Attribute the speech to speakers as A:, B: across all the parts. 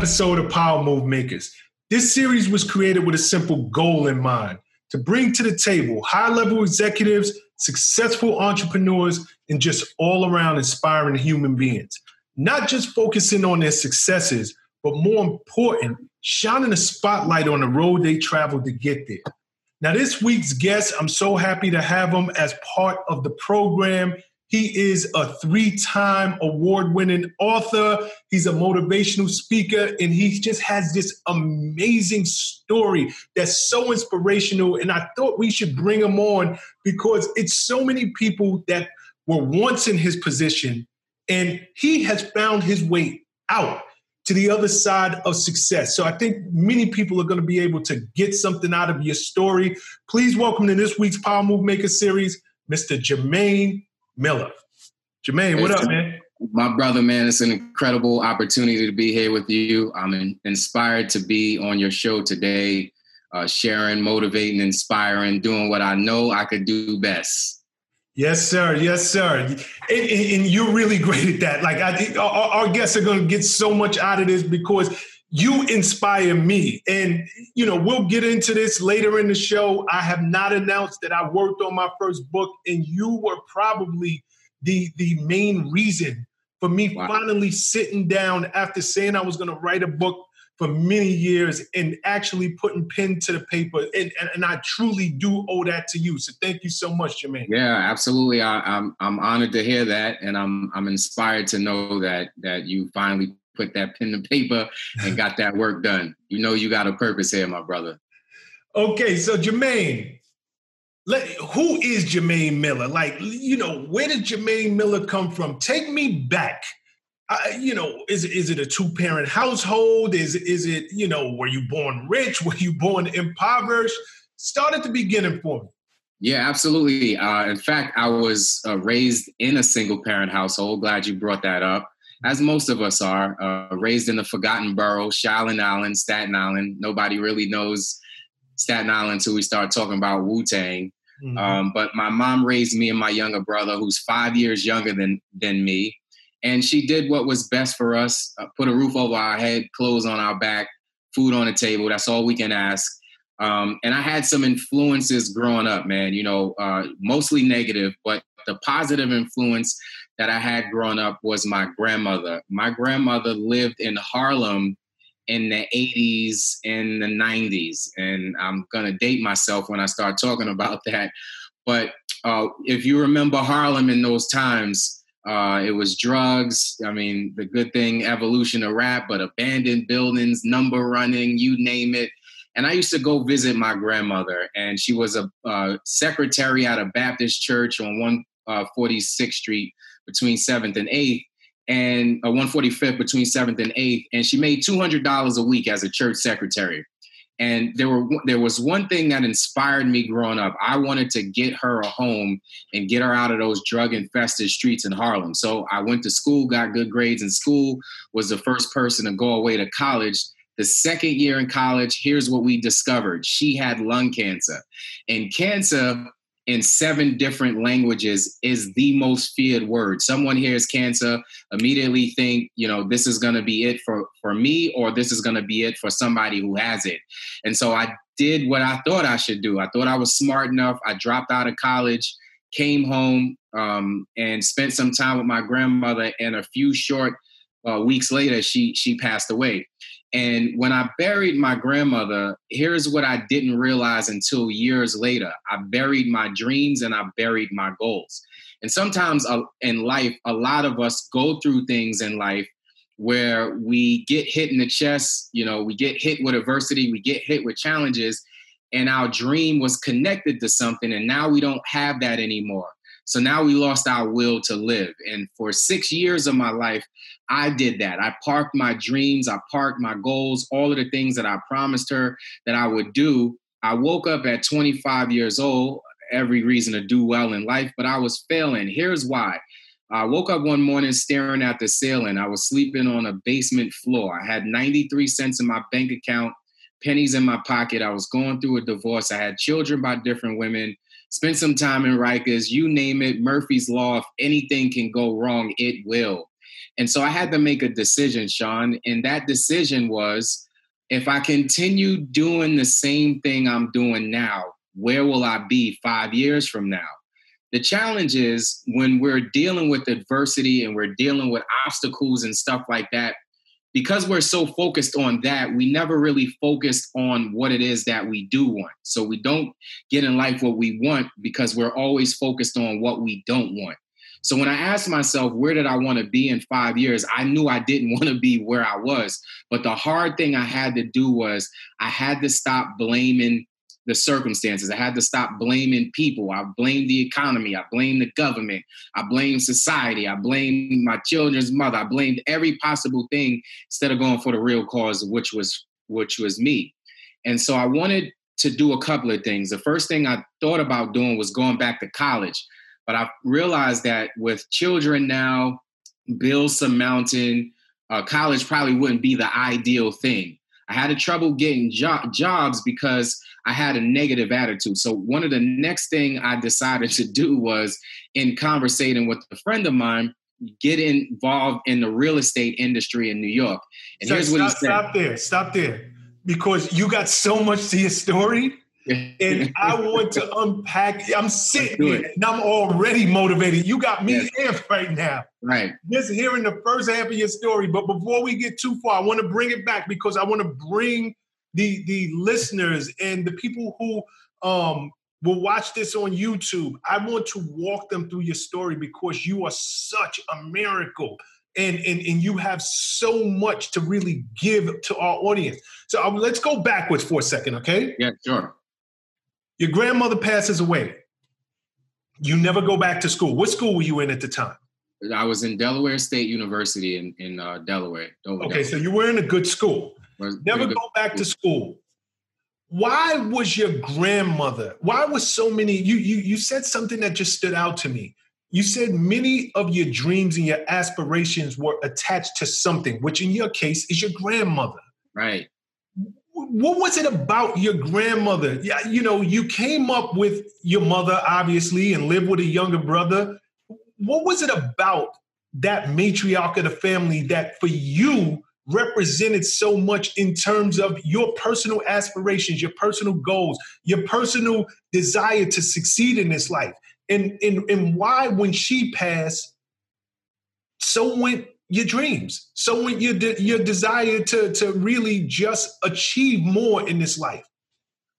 A: episode of Power Move Makers. This series was created with a simple goal in mind to bring to the table high level executives, successful entrepreneurs, and just all around inspiring human beings. Not just focusing on their successes, but more important, shining a spotlight on the road they traveled to get there. Now, this week's guest, I'm so happy to have him as part of the program. He is a three time award winning author. He's a motivational speaker, and he just has this amazing story that's so inspirational. And I thought we should bring him on because it's so many people that were once in his position, and he has found his way out to the other side of success. So I think many people are going to be able to get something out of your story. Please welcome to this week's Power Move Maker series, Mr. Jermaine Miller. Jermaine, what up, man?
B: My brother, man, it's an incredible opportunity to be here with you. I'm in, inspired to be on your show today, uh, sharing, motivating, inspiring, doing what I know I could do best.
A: Yes, sir. Yes, sir. And, and, you're really great at that. Like, I, our, our guests are going to get so much out of this because you inspire me. And, you know, we'll get into this later in the show. I have not announced that I worked on my first book, and you were probably the, the main reason for me wow. finally sitting down after saying I was going to write a book for many years and actually putting pen to the paper. And, and, and, I truly do owe that to you. So thank you so much, Jermaine.
B: Yeah, absolutely. I, am I'm, I'm honored to hear that. And I'm, I'm inspired to know that, that you finally put that pen to paper and got that work done. You know, you got a purpose here, my brother.
A: Okay. So Jermaine, let, who is Jermaine Miller? Like, you know, where did Jermaine Miller come from? Take me back I, you know, is is it a two parent household? Is is it you know, were you born rich? Were you born impoverished? Start at the beginning for me.
B: Yeah, absolutely. Uh, in fact, I was uh, raised in a single parent household. Glad you brought that up. As most of us are, uh, raised in the forgotten borough, Shaolin Island, Staten Island. Nobody really knows Staten Island until we start talking about Wu Tang. Mm-hmm. Um, but my mom raised me and my younger brother, who's five years younger than than me and she did what was best for us uh, put a roof over our head clothes on our back food on the table that's all we can ask um, and i had some influences growing up man you know uh, mostly negative but the positive influence that i had growing up was my grandmother my grandmother lived in harlem in the 80s and the 90s and i'm going to date myself when i start talking about that but uh, if you remember harlem in those times uh, it was drugs. I mean, the good thing, evolution of rap, but abandoned buildings, number running, you name it. And I used to go visit my grandmother, and she was a uh, secretary at a Baptist church on 146th uh, Street between 7th and 8th, and uh, 145th between 7th and 8th. And she made $200 a week as a church secretary. And there were there was one thing that inspired me growing up. I wanted to get her a home and get her out of those drug infested streets in Harlem. So I went to school, got good grades in school, was the first person to go away to college. The second year in college, here's what we discovered. She had lung cancer. And cancer in seven different languages is the most feared word. Someone hears cancer, immediately think, you know, this is going to be it for, for me, or this is going to be it for somebody who has it. And so I did what I thought I should do. I thought I was smart enough. I dropped out of college, came home, um, and spent some time with my grandmother. And a few short uh, weeks later, she she passed away. And when I buried my grandmother, here's what I didn't realize until years later I buried my dreams and I buried my goals. And sometimes uh, in life, a lot of us go through things in life where we get hit in the chest, you know, we get hit with adversity, we get hit with challenges, and our dream was connected to something, and now we don't have that anymore. So now we lost our will to live. And for six years of my life, I did that. I parked my dreams, I parked my goals, all of the things that I promised her that I would do. I woke up at 25 years old, every reason to do well in life, but I was failing. Here's why. I woke up one morning staring at the ceiling. I was sleeping on a basement floor. I had 93 cents in my bank account, pennies in my pocket. I was going through a divorce. I had children by different women spend some time in Rikers, you name it, Murphy's Law, if anything can go wrong, it will. And so I had to make a decision, Sean. And that decision was if I continue doing the same thing I'm doing now, where will I be five years from now? The challenge is when we're dealing with adversity and we're dealing with obstacles and stuff like that, because we're so focused on that, we never really focused on what it is that we do want. So we don't get in life what we want because we're always focused on what we don't want. So when I asked myself, where did I want to be in five years? I knew I didn't want to be where I was. But the hard thing I had to do was I had to stop blaming the circumstances. I had to stop blaming people. I blamed the economy. I blamed the government. I blamed society. I blamed my children's mother. I blamed every possible thing instead of going for the real cause, which was which was me. And so I wanted to do a couple of things. The first thing I thought about doing was going back to college. But I realized that with children now, bills surmounting, uh, college probably wouldn't be the ideal thing. I had a trouble getting jo- jobs because I had a negative attitude. So one of the next thing I decided to do was in conversating with a friend of mine, get involved in the real estate industry in New York.
A: And so here's what stop, he said. Stop there, stop there. Because you got so much to your story and I want to unpack. I'm sitting here and I'm already motivated. You got me yeah. amped right now.
B: Right.
A: Just hearing the first half of your story. But before we get too far, I want to bring it back because I want to bring the the listeners and the people who um will watch this on YouTube. I want to walk them through your story because you are such a miracle. And, and, and you have so much to really give to our audience. So um, let's go backwards for a second, okay?
B: Yeah, sure.
A: Your grandmother passes away. You never go back to school. What school were you in at the time?
B: I was in Delaware State University in, in uh, Delaware.
A: okay, Delaware. so you were in a good school. Never go back to school. Why was your grandmother? Why was so many? You you you said something that just stood out to me. You said many of your dreams and your aspirations were attached to something, which in your case is your grandmother.
B: Right
A: what was it about your grandmother? Yeah, you know, you came up with your mother, obviously, and lived with a younger brother. What was it about that matriarch of the family that for you represented so much in terms of your personal aspirations, your personal goals, your personal desire to succeed in this life? And, and, and why, when she passed, so went your dreams. So went your de- your desire to to really just achieve more in this life.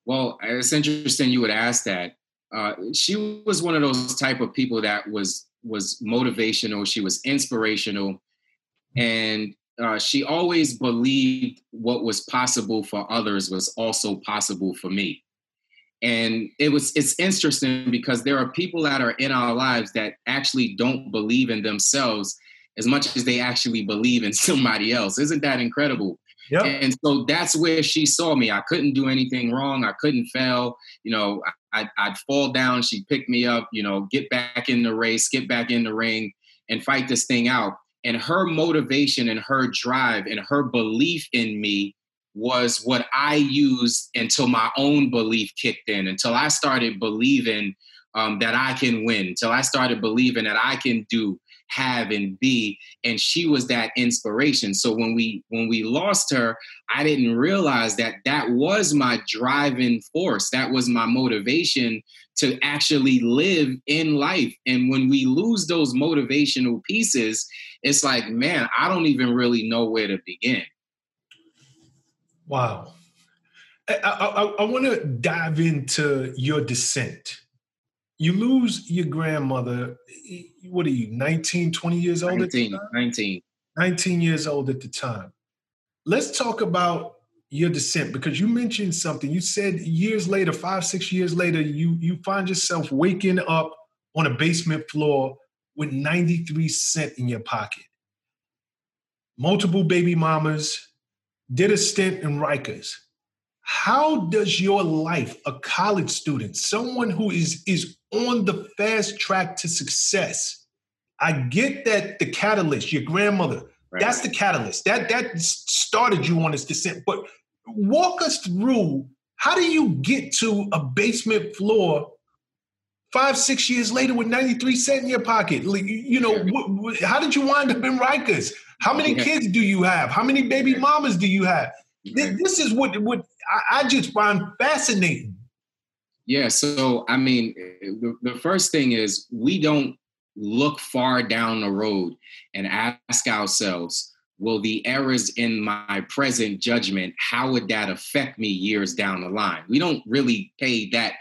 B: Well, it's interesting you would ask that. Uh, she was one of those type of people that was was motivational. She was inspirational, and uh, she always believed what was possible for others was also possible for me. And it was it's interesting because there are people that are in our lives that actually don't believe in themselves as much as they actually believe in somebody else. Isn't that incredible? Yep. And so that's where she saw me. I couldn't do anything wrong. I couldn't fail. You know, I'd, I'd fall down. She'd pick me up, you know, get back in the race, get back in the ring and fight this thing out. And her motivation and her drive and her belief in me was what I used until my own belief kicked in, until I started believing um, that I can win, until I started believing that I can do, have and be and she was that inspiration. So when we when we lost her i didn't realize that that was my driving force. That was my motivation to actually live in life. And when we lose those motivational pieces it's like man i don't even really know where to begin.
A: Wow. I, I, I want to dive into your descent you lose your grandmother what are you 19 20 years old
B: 19 19
A: 19 years old at the time. Let's talk about your descent because you mentioned something. You said years later five six years later you you find yourself waking up on a basement floor with 93 cent in your pocket. Multiple baby mamas did a stint in rikers how does your life a college student someone who is is on the fast track to success i get that the catalyst your grandmother right. that's the catalyst that that started you on this descent but walk us through how do you get to a basement floor five, six years later with 93 cent in your pocket. You know, what, what, how did you wind up in Rikers? How many kids do you have? How many baby mamas do you have? This is what what I just find fascinating.
B: Yeah. So I mean, the, the first thing is we don't look far down the road and ask ourselves, will the errors in my present judgment, how would that affect me years down the line? We don't really pay that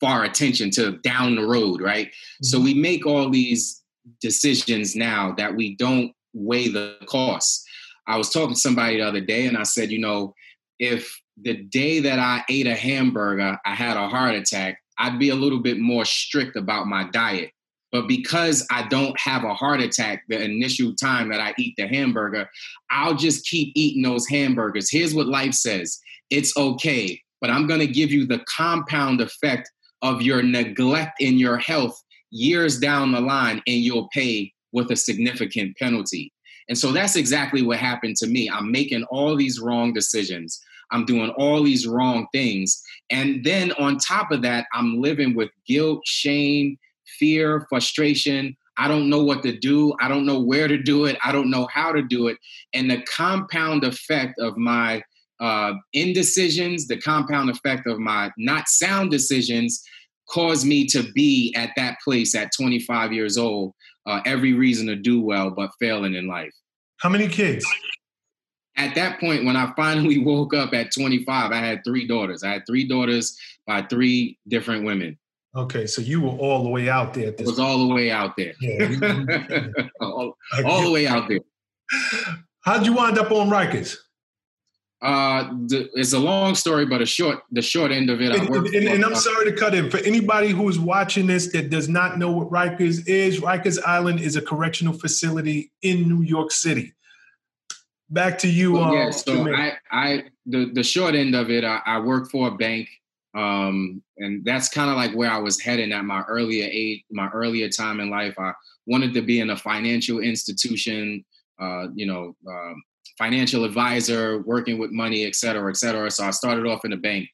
B: far attention to down the road, right? Mm-hmm. So we make all these decisions now that we don't weigh the costs. I was talking to somebody the other day and I said, you know, if the day that I ate a hamburger, I had a heart attack, I'd be a little bit more strict about my diet. But because I don't have a heart attack the initial time that I eat the hamburger, I'll just keep eating those hamburgers. Here's what life says it's okay, but I'm to give you the compound effect of your neglect in your health years down the line, and you'll pay with a significant penalty. And so that's exactly what happened to me. I'm making all these wrong decisions. I'm doing all these wrong things. And then on top of that, I'm living with guilt, shame, fear, frustration. I don't know what to do. I don't know where to do it. I don't know how to do it. And the compound effect of my uh, indecisions, the compound effect of my not sound decisions caused me to be at that place at 25 years old, uh, every reason to do well, but failing in life.
A: How many kids?
B: At that point, when I finally woke up at 25, I had three daughters. I had three daughters by three different women.
A: Okay, so you were all the way out there. At
B: this was point. all the way out there. Yeah, all, all the way out there.
A: How'd you wind up on Rikers?
B: Uh, the, it's a long story, but a short the short end of it.
A: And, and, and, and, I'm sorry to cut in for anybody who is watching this that does not know what Rikers is. Rikers Island is a correctional facility in New York City. Back to you.
B: Well, yeah, uh, so I, I the the short end of it, I, I work for a bank, um, and that's kind of like where I was heading at my earlier age, my earlier time in life. I wanted to be in a financial institution, uh, you know. Um, financial advisor, working with money, et cetera, et cetera. So I started off in a bank.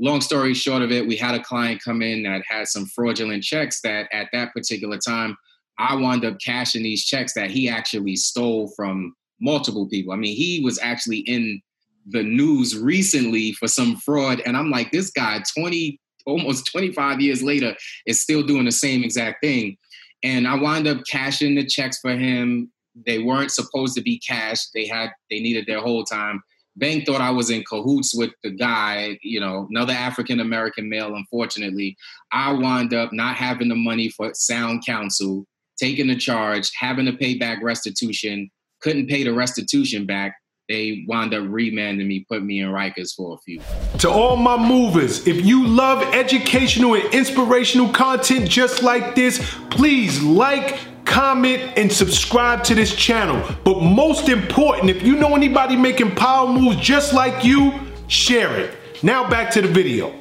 B: Long story short of it, we had a client come in that had some fraudulent checks that at that particular time, I wound up cashing these checks that he actually stole from multiple people. I mean, he was actually in the news recently for some fraud. And I'm like, this guy, 20, almost 25 years later, is still doing the same exact thing. And I wind up cashing the checks for him they weren't supposed to be cashed. They had they needed their whole time. Bank thought I was in cahoots with the guy, you know, another African American male. Unfortunately, I wind up not having the money for sound counsel, taking the charge, having to pay back restitution, couldn't pay the restitution back. They wound up remanding me, put me in Rikers for a few.
A: To all my movers, if you love educational and inspirational content just like this, please like, comment, and subscribe to this channel. But most important, if you know anybody making power moves just like you, share it. Now back to the video.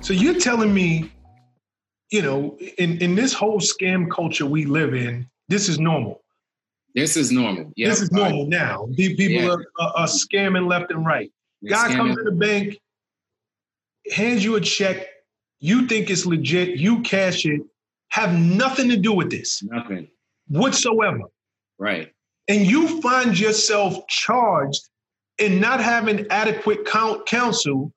A: So you're telling me, you know, in, in this whole scam culture we live in, this is normal.
B: This is normal.
A: Yep. This is normal now. People yeah. are, are, scamming left and right. They're Guy scamming. comes to the bank, hands you a check, you think it's legit, you cash it, have nothing to do with this.
B: Nothing.
A: Whatsoever.
B: Right.
A: And you find yourself charged in not having adequate counsel,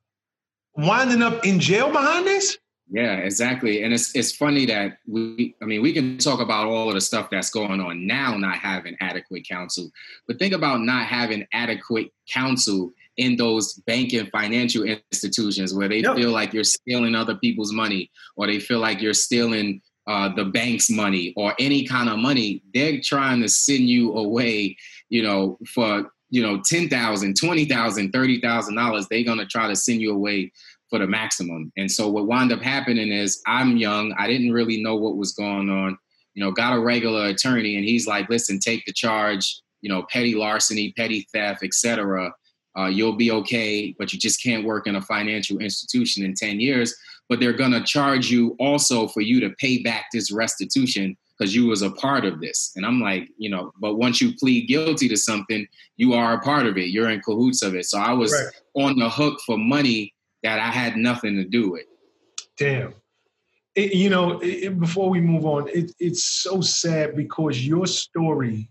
A: winding up in jail behind this?
B: Yeah, exactly. And it's it's funny that we I mean we can talk about all of the stuff that's going on now not having adequate counsel. But think about not having adequate counsel in those banking financial institutions where they yep. feel like you're stealing other people's money or they feel like you're stealing uh, the bank's money or any kind of money, they're trying to send you away, you know, for, you know, $10,000, $20,000, $30,000. They're going to try to send you away for the maximum. And so what wound up happening is I'm young. I didn't really know what was going on. You know, got a regular attorney and he's like, listen, take the charge, you know, petty larceny, petty theft, etc. Uh, you'll be okay, but you just can't work in a financial institution in 10 years but they're going to charge you also for you to pay back this restitution because you was a part of this and i'm like you know but once you plead guilty to something you are a part of it you're in cahoots of it so i was right. on the hook for money that i had nothing to do with
A: damn it, you know, it, before we move on, it, it's so sad because your story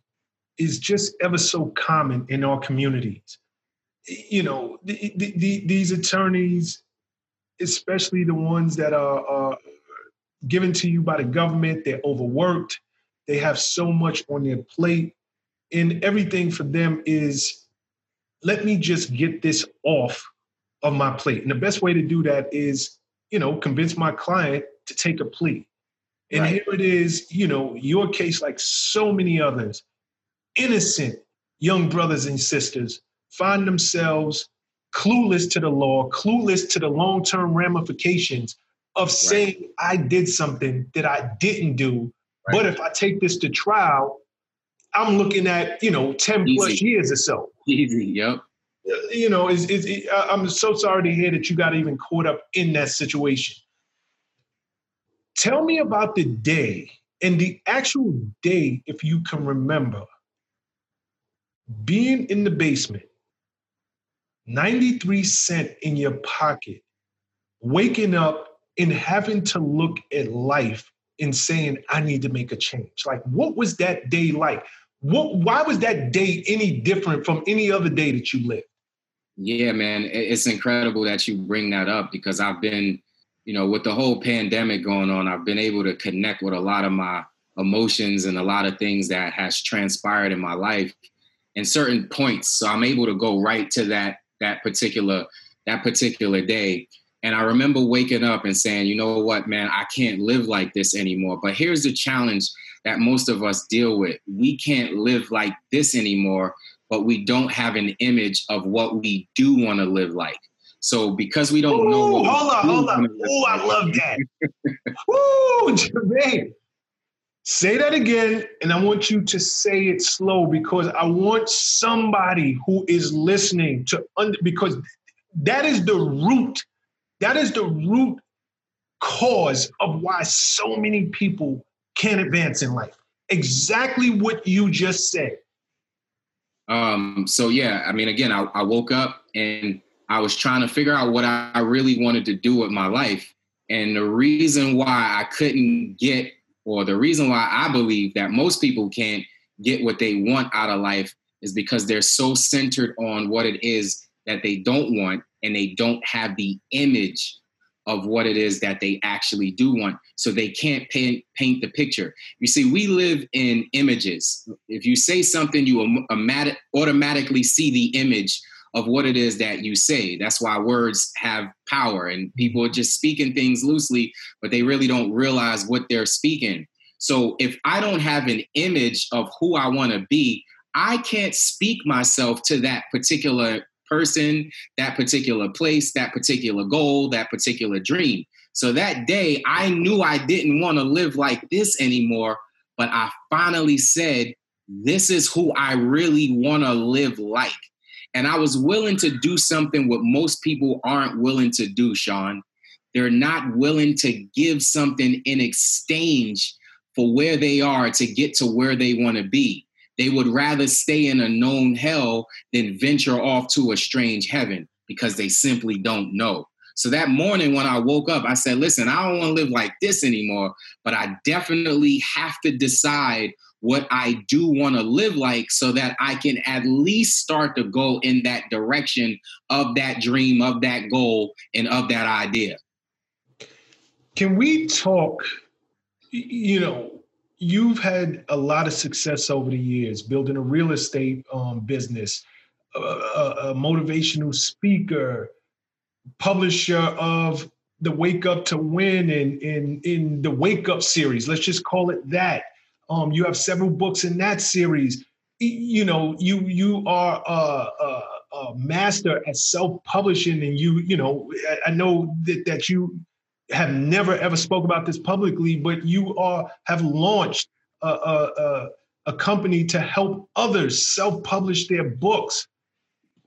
A: is just ever so common in our communities. You know, the, the, these attorneys, especially the ones that are, are given to you by the government, they're overworked, they have so much on their plate, and everything for them is let me just get this off of my plate. And the best way to do that is, you know, convince my client to take a plea. And right. here it is, you know, your case, like so many others, innocent young brothers and sisters find themselves clueless to the law, clueless to the long term ramifications of saying. I did something that I didn't do. Right. But if I take this to trial, I'm looking at, you know, 10 Easy. plus years or so.
B: Easy, yep.
A: You know, is is I'm so sorry to hear that you got even caught up in that situation. Tell me about the day and the actual day, if you can remember, being in the basement, 93 cent in your pocket, waking up and having to look at life and saying, I need to make a change. Like, what was that day like? What, why was that day any different from any other day that you lived?
B: Yeah, man, it's incredible that you bring that up because I've been you know, with the whole pandemic going on, I've been able to connect with a lot of my emotions and a lot of things that has transpired in my life in certain points. So I'm able to go right to that that particular that particular day. And I remember waking up and saying, you know what, man, I can't live like this anymore. But here's the challenge that most of us deal with. We can't live like this anymore, but we don't have an image of what we do want to live like. So because we don't Ooh, know,
A: hold on, hold on. Oh, I love that. Ooh, Jermaine. Say that again, and I want you to say it slow because I want somebody who is listening to under because that is the root. That is the root cause of why so many people can't advance in life. Exactly what you just said.
B: Um, so yeah, I mean, again, I, I woke up and I was trying to figure out what I really wanted to do with my life. And the reason why I couldn't get, or the reason why I believe that most people can't get what they want out of life is because they're so centered on what it is that they don't want and they don't have the image of what it is that they actually do want. So they can't paint, paint the picture. You see, we live in images. If you say something, you automatically see the image of what it is that you say. That's why words have power and mm-hmm. people are just speaking things loosely, but they really don't realize what they're speaking. So if I don't have an image of who I want to be, I can't speak myself to that particular person, that particular place, that particular goal, that particular dream. So that day, I knew I didn't want to live like this anymore, but I finally said, This is who I really want to live like. And I was willing to do something what most people aren't willing to do, Sean. They're not willing to give something in exchange for where they are to get to where they want to be. They would rather stay in a known hell than venture off to a strange heaven because they simply don't know. So that morning when I woke up, I said, listen, I don't want to live like this anymore, but I definitely have to decide what I do want to live like so that I can at least start to go in that direction of that dream, of that goal, and of that idea.
A: Can we talk? You know, you've had a lot of success over the years building a real estate um, business, a, a, motivational speaker, publisher of the Wake Up to Win and in, in the Wake Up series. Let's just call it that. Um, you have several books in that series. You know, you you are a, a, master at self-publishing, and you you know, I know that that you have never ever spoke about this publicly, but you are have launched a, a, a company to help others self-publish their books.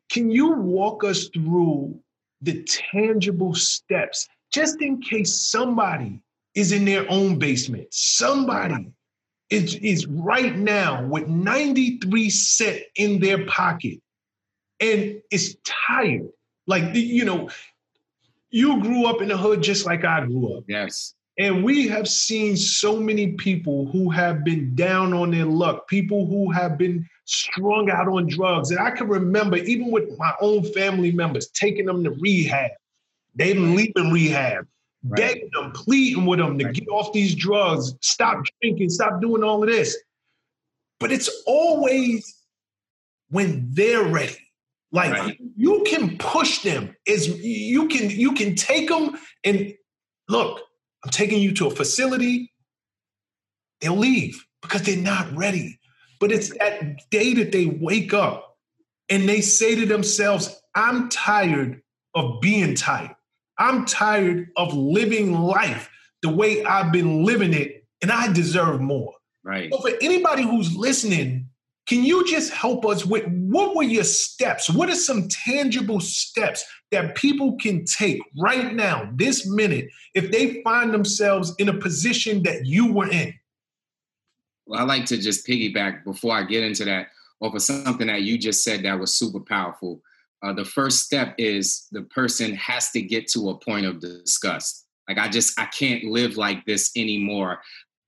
A: Can you walk us through the tangible steps, just in case somebody is in their own basement, somebody is, is right now with 93 cent in their pocket and is tired. Like, you know, you grew up in the hood just like I grew up.
B: Yes.
A: And we have seen so many people who have been down on their luck, people who have been strung out on drugs. And I can remember, even with my own family members, taking them to rehab, they leaving rehab, right. begging them, pleading with them to right. get off these drugs, stop drinking, stop doing all of this. But it's always when they're ready. Like right. you can push them is you can you can take them and look, I'm taking you to a facility. They'll leave because they're not ready. But it's that day that they wake up and they say to themselves, I'm tired of being tired. I'm tired of living life the way I've been living it, and I deserve more.
B: Right.
A: So for anybody who's listening can you just help us with what were your steps? What are some tangible steps that people can take right now, this minute, if they find themselves in a position that you were in?
B: Well, I like to just piggyback before I get into that off of something that you just said that was super powerful. Uh, the first step is the person has to get to a point of disgust. Like I just I can't live like this anymore.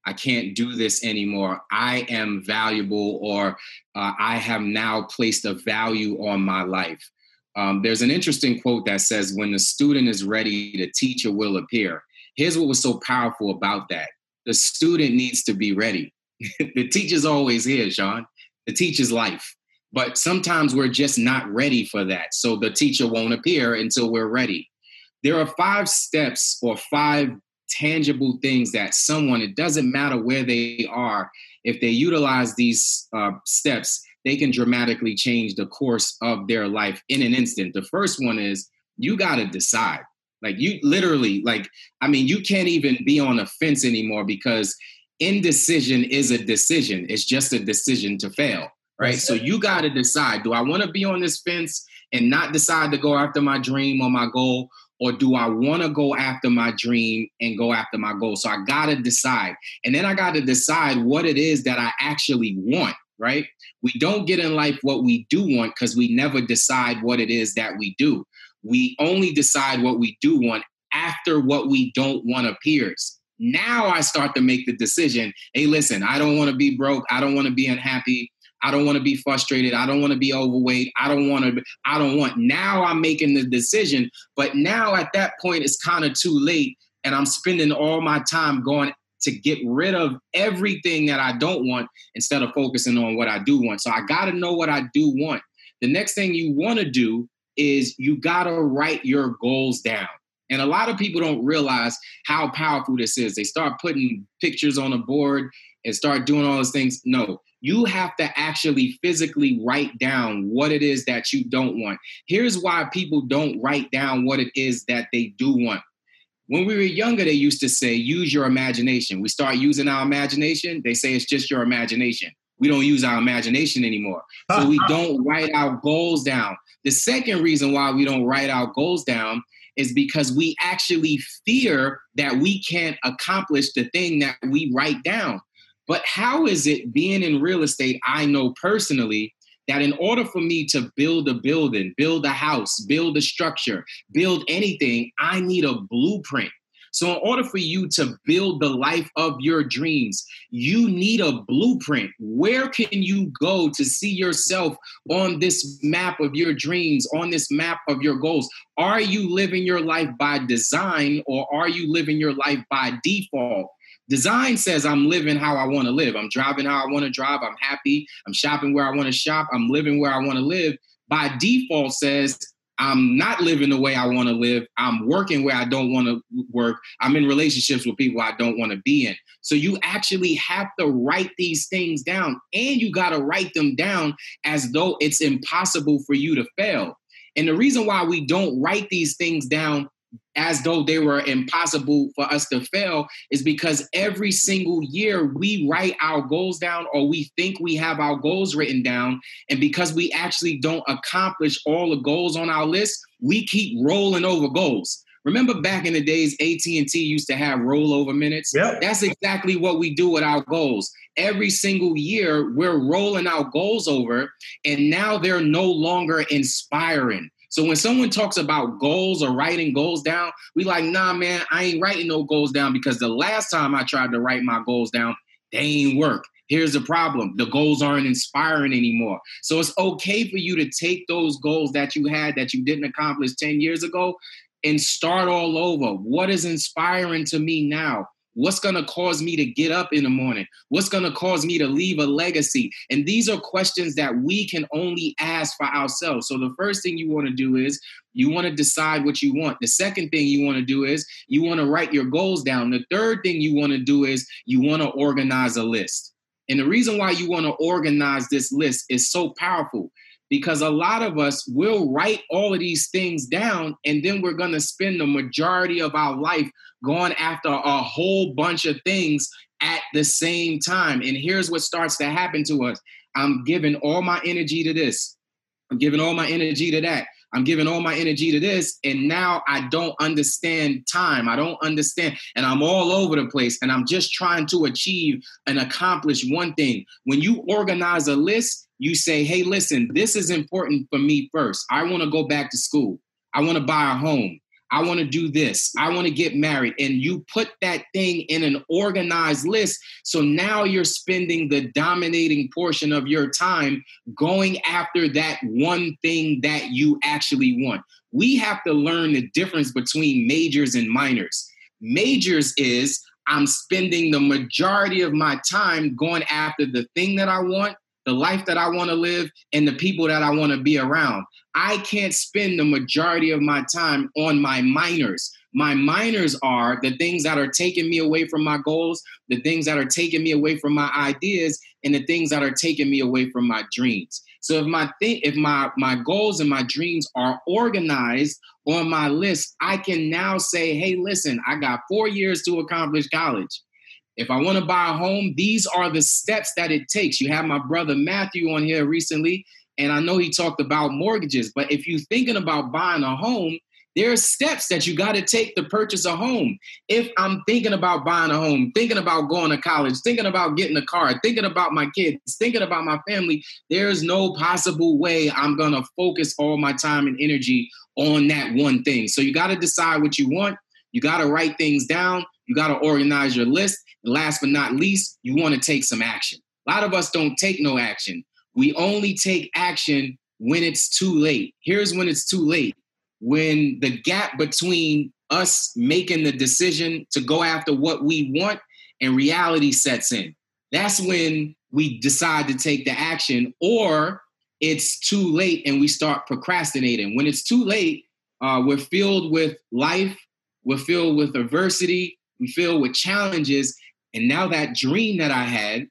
B: I can't do this anymore. I am valuable, or uh, I have now placed a value on my life. Um, there's an interesting quote that says, When the student is ready, the teacher will appear. Here's what was so powerful about that the student needs to be ready. the teacher's always here, Sean. The teacher's life. But sometimes we're just not ready for that. So the teacher won't appear until we're ready. There are five steps or five tangible things that someone, it doesn't matter where they are, if they utilize these uh, steps, they can dramatically change the course of their life in an instant. The first one is you got to decide. Like you literally, like, I mean, you can't even be on a fence anymore because indecision is a decision. It's just a decision to fail, right? So you got to decide do I want to be on this fence and not decide to go after my dream or my goal? Or do I want to go after my dream and go after my goal? So I got to decide. And then I got to decide what it is that I actually want, right? We don't get in life what we do want because we never decide what it is that we do. We only decide what we do want after what we don't want appears. Now I start to make the decision hey, listen, I don't want to be broke. I don't want to be unhappy. I don't want to be frustrated. I don't want to be overweight. I don't want to, I don't want. Now I'm making the decision. But now at that point, it's kind of too late. And I'm spending all my time going to get rid of everything that I don't want instead of focusing on what I do want. So I got to know what I do want. The next thing you want to do is you got to write your goals down. And a lot of people don't realize how powerful this is. They start putting pictures on a board and start doing all those things. No, you have to actually physically write down what it is that you don't want. Here's why people don't write down what it is that they do want. When we were younger, they used to say, use your imagination. We start using our imagination, they say it's just your imagination. We don't use our imagination anymore. So we don't write our goals down. The second reason why we don't write our goals down is because we actually fear that we can't accomplish the thing that we write down. But how is it being in real estate? I know personally that in order for me to build a building, build a house, build a structure, build anything, I need a blueprint. So, in order for you to build the life of your dreams, you need a blueprint. Where can you go to see yourself on this map of your dreams, on this map of your goals? Are you living your life by design or are you living your life by default? Design says I'm living how I want to live. I'm driving how I want to drive. I'm happy. I'm shopping where I want to shop. I'm living where I want to live. By default says I'm not living the way I want to live. I'm working where I don't want to work. I'm in relationships with people I don't want to be in. So you actually have to write these things down and you got to write them down as though it's impossible for you to fail. And the reason why we don't write these things down as though they were impossible for us to fail is because every single year we write our goals down or we think we have our goals written down. And because we actually don't accomplish all the goals on our list we keep rolling over goals. Remember back in the days at&t used to have rollover minutes?
A: Yep.
B: that's exactly what we do with our goals. Every single year we're rolling our goals over and now they're no longer inspiring So when someone talks about goals or writing goals down, we like, nah, man, I ain't writing no goals down because the last time I tried to write my goals down, they ain't work. Here's the problem the goals aren't inspiring anymore. So it's okay for you to take those goals that you had that you didn't accomplish 10 years ago and start all over. What is inspiring to me now? What's going to cause me to get up in the morning? What's going to cause me to leave a legacy? And these are questions that we can only ask for ourselves. So the first thing you want to do is you want to decide what you want. The second thing you want to do is you want to write your goals down. The third thing you want to do is you want to organize a list. And the reason why you want to organize this list is so powerful because a lot of us will write all of these things down and then we're going to spend the majority of our life going after a whole bunch of things at the same time and here's what starts to happen to us i'm giving all my energy to this i'm giving all my energy to that I'm giving all my energy to this, and now I don't understand time. I don't understand, and I'm all over the place, and I'm just trying to achieve and accomplish one thing. When you organize a list, you say, hey, listen, this is important for me first. I want to go back to school. I want to buy a home. I want to do this. I want to get married. And you put that thing in an organized list. So now you're spending the dominating portion of your time going after that one thing that you actually want. We have to learn the difference between majors and minors. Majors is I'm spending the majority of my time going after the thing that I want the life that I want to live, and the people that I want to be around. I can't spend the majority of my time on my minors. My minors are the things that are taking me away from my goals, the things that are taking me away from my ideas, and the things that are taking me away from my dreams. So if my thing, if my my goals and my dreams are organized on my list, I can now say, "Hey, listen, I got 4 years to accomplish college. If I want to buy a home, these are the steps that it takes. You have my brother Matthew on here recently, and I know he talked about mortgages. But if you're thinking about buying a home, there are steps that you got to take to purchase a home. If I'm thinking about buying a home, thinking about going to college, thinking about getting a car, thinking about my kids, thinking about my family, there's no possible way I'm going to focus all my time and energy on that one thing. So you got to decide what you want. You got to write things down. You got to organize your list. And last but not least, you want to take some action. A lot of us don't take no action. We only take action when it's too late. Here's when it's too late when the gap between us making the decision to go after what we want and reality sets in. That's when we decide to take the action, or it's too late and we start procrastinating. When it's too late, uh, we're filled with life, we're filled with adversity, we're filled with challenges, and now that dream that I had,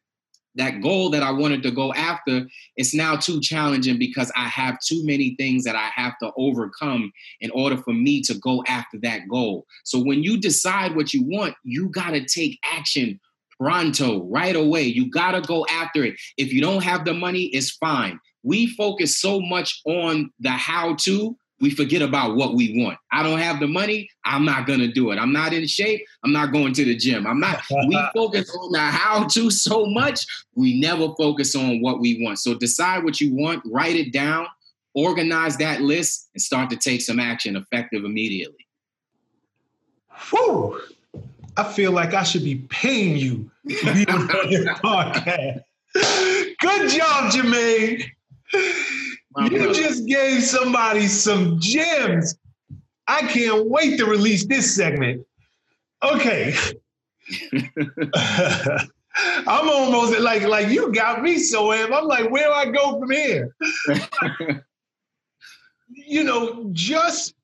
B: that goal that I wanted to go after, it's now too challenging because I have too many things that I have to overcome in order for me to go after that goal. So when you decide what you want, you got to take action pronto, right away. You got to go after it. If you don't have the money, it's fine. We focus so much on the how to we forget about what we want. I don't have the money. I'm not going to do it. I'm not in shape. I'm not going to the gym. I'm not. we focus on the how to so much. We never focus on what we want. So decide what you want, write it down, organize that list, and start to take some action effective immediately.
A: Whew. I feel like I should be paying you to be on your podcast. Good job, Jermaine you just gave somebody some gems. I can't wait to release this segment. Okay. I'm almost like like you got me so am. I'm like, where do I go from here? you know, just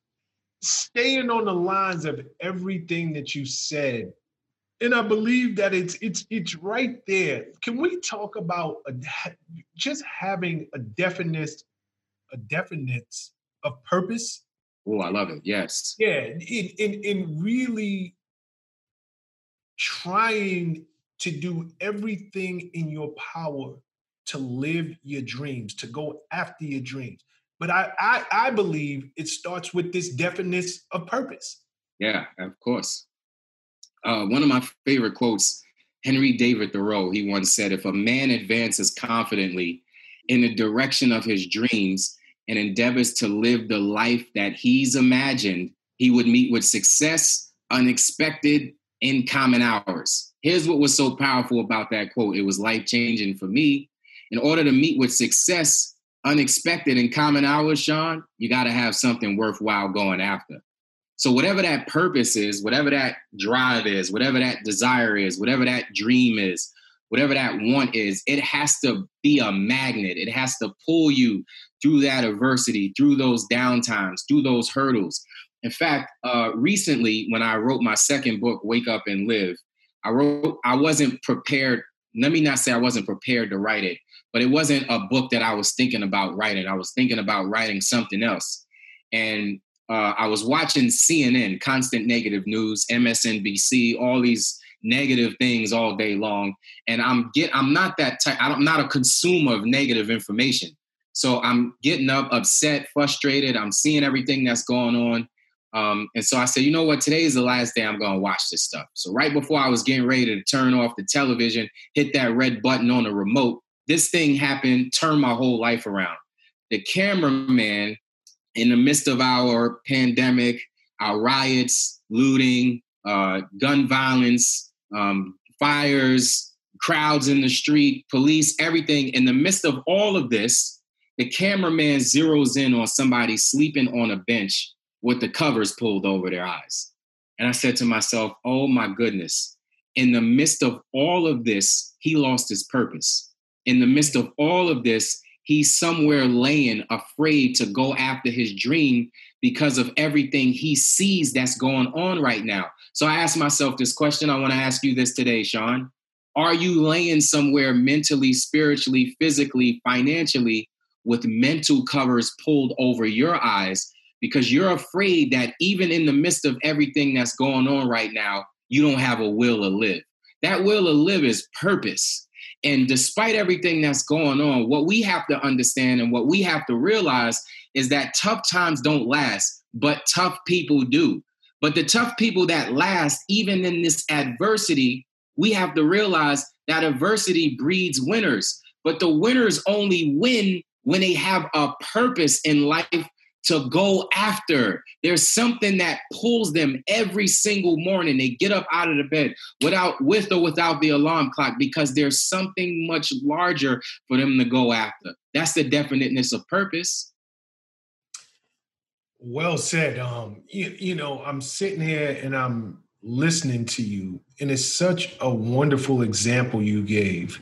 A: staying on the lines of everything that you said, and I believe that it's it's it's right there. Can we talk about a, just having a definite a definite of purpose.
B: Oh, I love it. Yes.
A: Yeah, in, in in really trying to do everything in your power to live your dreams, to go after your dreams. But I I, I believe it starts with this definiteness of purpose.
B: Yeah, of course. Uh, one of my favorite quotes, Henry David Thoreau, he once said, "If a man advances confidently in the direction of his dreams, and endeavors to live the life that he's imagined, he would meet with success, unexpected, in common hours. Here's what was so powerful about that quote it was life changing for me. In order to meet with success, unexpected, in common hours, Sean, you got to have something worthwhile going after. So, whatever that purpose is, whatever that drive is, whatever that desire is, whatever that dream is, whatever that want is, it has to be a magnet. It has to pull you through that adversity, through those downtimes, through those hurdles. In fact, uh, recently when I wrote my second book, Wake Up and Live, I wrote, I wasn't prepared. Let me not say I wasn't prepared to write it, but it wasn't a book that I was thinking about writing. I was thinking about writing something else. And uh, I was watching CNN, constant negative news, MSNBC, all these negative things all day long. And I'm get I'm not that type, I'm not a consumer of negative information. So I'm getting up upset, frustrated. I'm seeing everything that's going on. Um, and so I said, you know what? Today is the last day I'm going to watch this stuff. So right before I was getting ready to turn off the television, hit that red button on the remote, this thing happened, turned my whole life around. The cameraman, in the midst of our pandemic, our riots, looting, uh, gun violence, um, fires, crowds in the street, police, everything. In the midst of all of this, the cameraman zeroes in on somebody sleeping on a bench with the covers pulled over their eyes. And I said to myself, oh my goodness, in the midst of all of this, he lost his purpose. In the midst of all of this, he's somewhere laying afraid to go after his dream because of everything he sees that's going on right now. So I asked myself this question. I want to ask you this today, Sean. Are you laying somewhere mentally, spiritually, physically, financially with mental covers pulled over your eyes because you're afraid that even in the midst of everything that's going on right now, you don't have a will to live. That will to live is purpose. And despite everything that's going on, what we have to understand and what we have to realize is that tough times don't last, but tough people do. But the tough people that last, even in this adversity, we have to realize that adversity breeds winners. But the winners only win when they have a purpose in life to go after. There's something that pulls them every single morning. They get up out of the bed without with or without the alarm clock because there's something much larger for them to go after. That's the definiteness of purpose.
A: Well said. Um, you, you know, I'm sitting here and I'm listening to you, and it's such a wonderful example you gave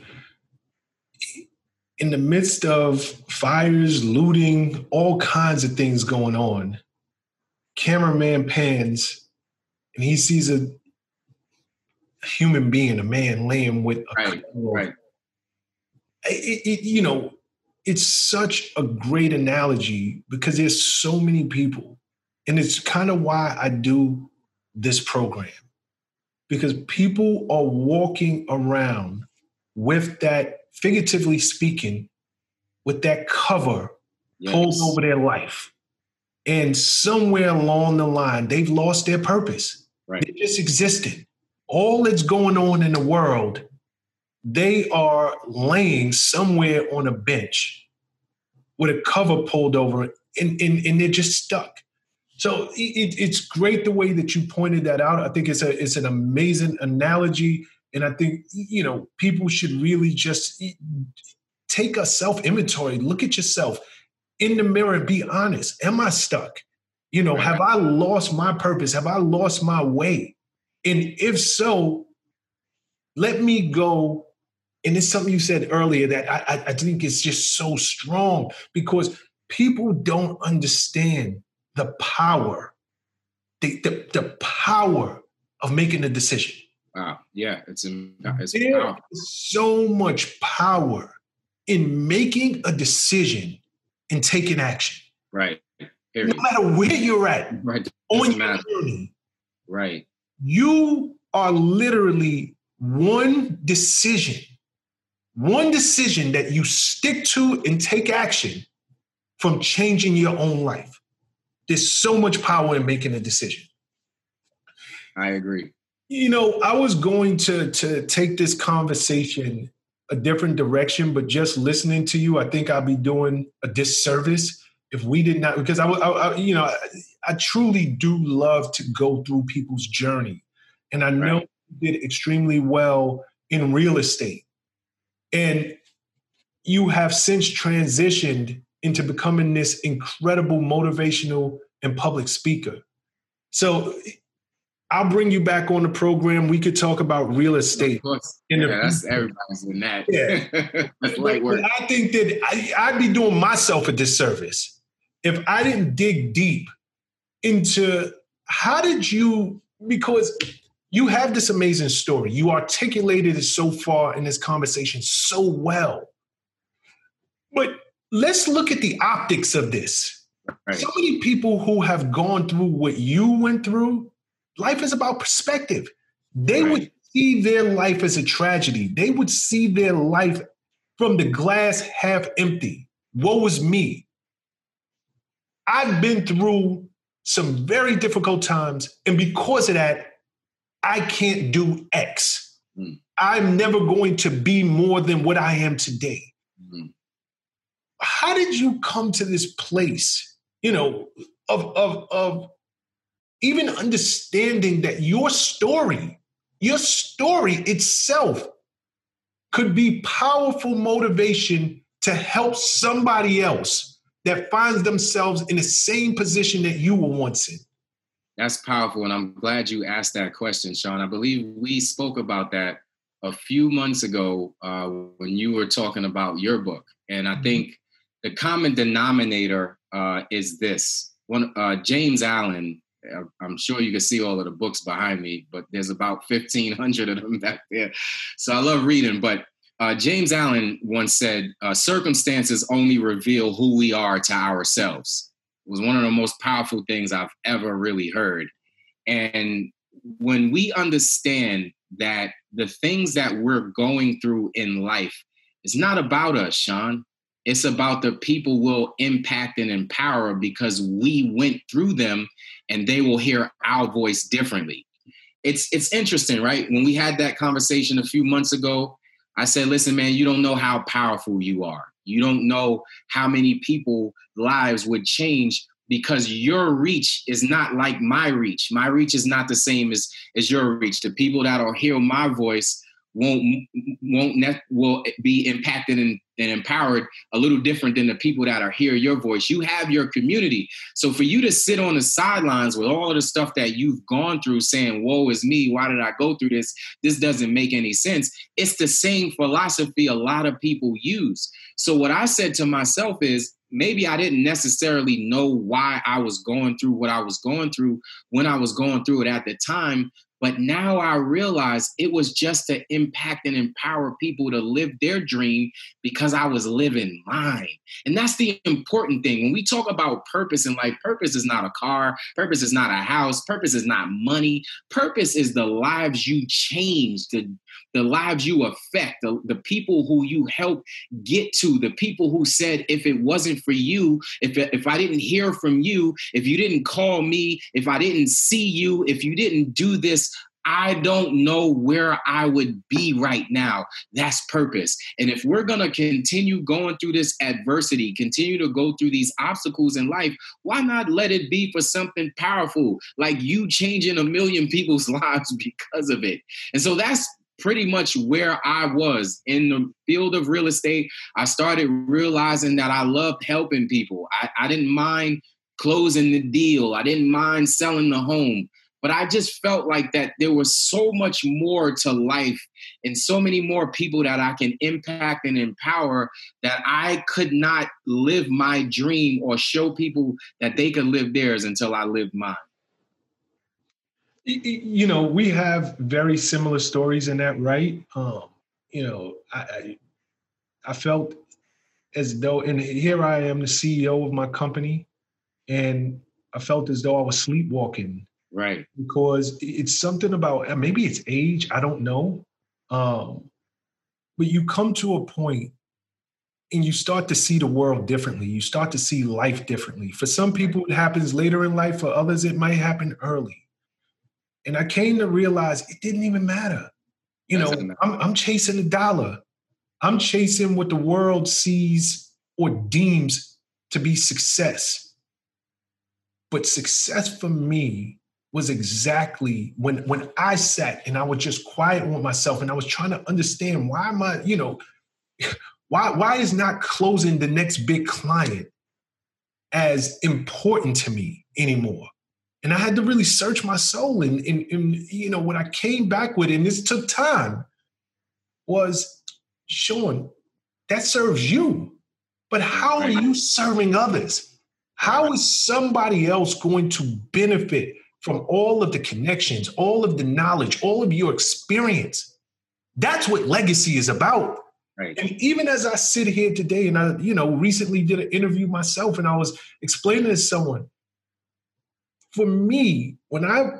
A: in the midst of fires, looting, all kinds of things going on, cameraman pans and he sees a human being, a man laying with a
B: right, right.
A: It, it, you know, it's such a great analogy because there's so many people, and it's kind of why I do this program because people are walking around with that figuratively speaking, with that cover yes. pulled over their life. And somewhere along the line, they've lost their purpose. Right. They just existed. All that's going on in the world, they are laying somewhere on a bench with a cover pulled over and, and, and they're just stuck. So it, it's great the way that you pointed that out. I think it's a it's an amazing analogy and I think, you know, people should really just take a self inventory, look at yourself in the mirror be honest. Am I stuck? You know, have I lost my purpose? Have I lost my way? And if so, let me go. And it's something you said earlier that I, I think is just so strong because people don't understand the power, the, the, the power of making a decision.
B: Wow. Yeah, it's, it's
A: there is so much power in making a decision and taking action.
B: Right.
A: Period. No matter where you're at,
B: right.
A: on your journey,
B: right.
A: You are literally one decision, one decision that you stick to and take action from changing your own life. There's so much power in making a decision.
B: I agree.
A: You know, I was going to to take this conversation a different direction, but just listening to you, I think I'll be doing a disservice if we did not, because I, I, I you know, I, I, truly do love to go through people's journey, and I know right. you did extremely well in real estate, and you have since transitioned into becoming this incredible motivational and public speaker. So I'll bring you back on the program. We could talk about real estate. Of
B: course. In yeah, the, that's everybody's in that.
A: Yeah. that's light work. I think that I, I'd be doing myself a disservice if I didn't dig deep into how did you, because you have this amazing story. You articulated it so far in this conversation so well. But let's look at the optics of this. Right. So many people who have gone through what you went through life is about perspective. They right. would see their life as a tragedy. They would see their life from the glass half empty. Woe is me. I've been through some very difficult times, and because of that, I can't do X. Mm. I'm never going to be more than what I am today. Mm. How did you come to this place, you know, of of of even understanding that your story, your story itself could be powerful motivation to help somebody else that finds themselves in the same position that you were once in.
B: That's powerful. And I'm glad you asked that question, Sean. I believe we spoke about that a few months ago uh, when you were talking about your book. And I mm-hmm. think the common denominator uh, is this. One, uh, James Allen I'm sure you can see all of the books behind me, but there's about 1,500 of them back there. So I love reading. But uh, James Allen once said, uh, circumstances only reveal who we are to ourselves. Was one of the most powerful things I've ever really heard. And when we understand that the things that we're going through in life is not about us, Sean. It's about the people we'll impact and empower because we went through them and they will hear our voice differently. It's it's interesting, right? When we had that conversation a few months ago, I said, "Listen, man, you don't know how powerful you are. You don't know how many people lives would change because your reach is not like my reach. My reach is not the same as as your reach. The people that will hear my voice won't won't ne- will be impacted and, and empowered a little different than the people that are hear your voice. You have your community, so for you to sit on the sidelines with all of the stuff that you've gone through, saying "Woe is me! Why did I go through this? This doesn't make any sense." It's the same philosophy a lot of people use. So what I said to myself is, maybe I didn't necessarily know why I was going through what I was going through when I was going through it at the time, but now I realize it was just to impact and empower people to live their dream because I was living mine. And that's the important thing. When we talk about purpose in life, purpose is not a car, purpose is not a house, purpose is not money. Purpose is the lives you change, the, the lives you affect, the, the people who you help get to, the people who said, if it wasn't for you, if, if I didn't hear from you, if you didn't call me, if I didn't see you, if you didn't do this, I don't know where I would be right now. That's purpose. And if we're going to continue going through this adversity, continue to go through these obstacles in life, why not let it be for something powerful, like you changing a million people's lives because of it? And so that's pretty much where I was in the field of real estate. I started realizing that I loved helping people. I, I didn't mind closing the deal, I didn't mind selling the home. But I just felt like that there was so much more to life and so many more people that I can impact and empower that I could not live my dream or show people that they could live theirs until I lived mine.
A: You know, we have very similar stories in that, right? Um, you know, I, I, I felt as though, and here I am, the CEO of my company, and I felt as though I was sleepwalking
B: Right.
A: Because it's something about uh, maybe it's age, I don't know. Um, but you come to a point and you start to see the world differently. You start to see life differently. For some people, it happens later in life. For others, it might happen early. And I came to realize it didn't even matter. You know, I'm, I'm chasing a dollar. I'm chasing what the world sees or deems to be success. But success for me was exactly when when I sat and I was just quiet with myself and I was trying to understand why am I, you know, why why is not closing the next big client as important to me anymore? And I had to really search my soul. And, and, and you know, what I came back with, and this took time, was Sean, that serves you. But how are you serving others? How is somebody else going to benefit from all of the connections, all of the knowledge, all of your experience? That's what legacy is about. Right. And even as I sit here today, and I, you know, recently did an interview myself, and I was explaining to someone, for me, when I,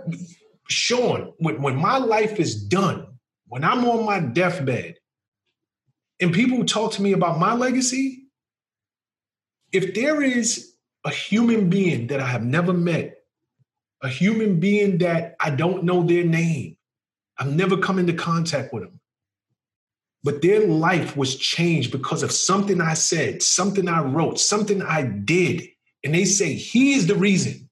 A: Sean, when, when my life is done, when I'm on my deathbed, and people talk to me about my legacy, if there is a human being that I have never met, a human being that I don't know their name, I've never come into contact with them, but their life was changed because of something I said, something I wrote, something I did. And they say, He is the reason.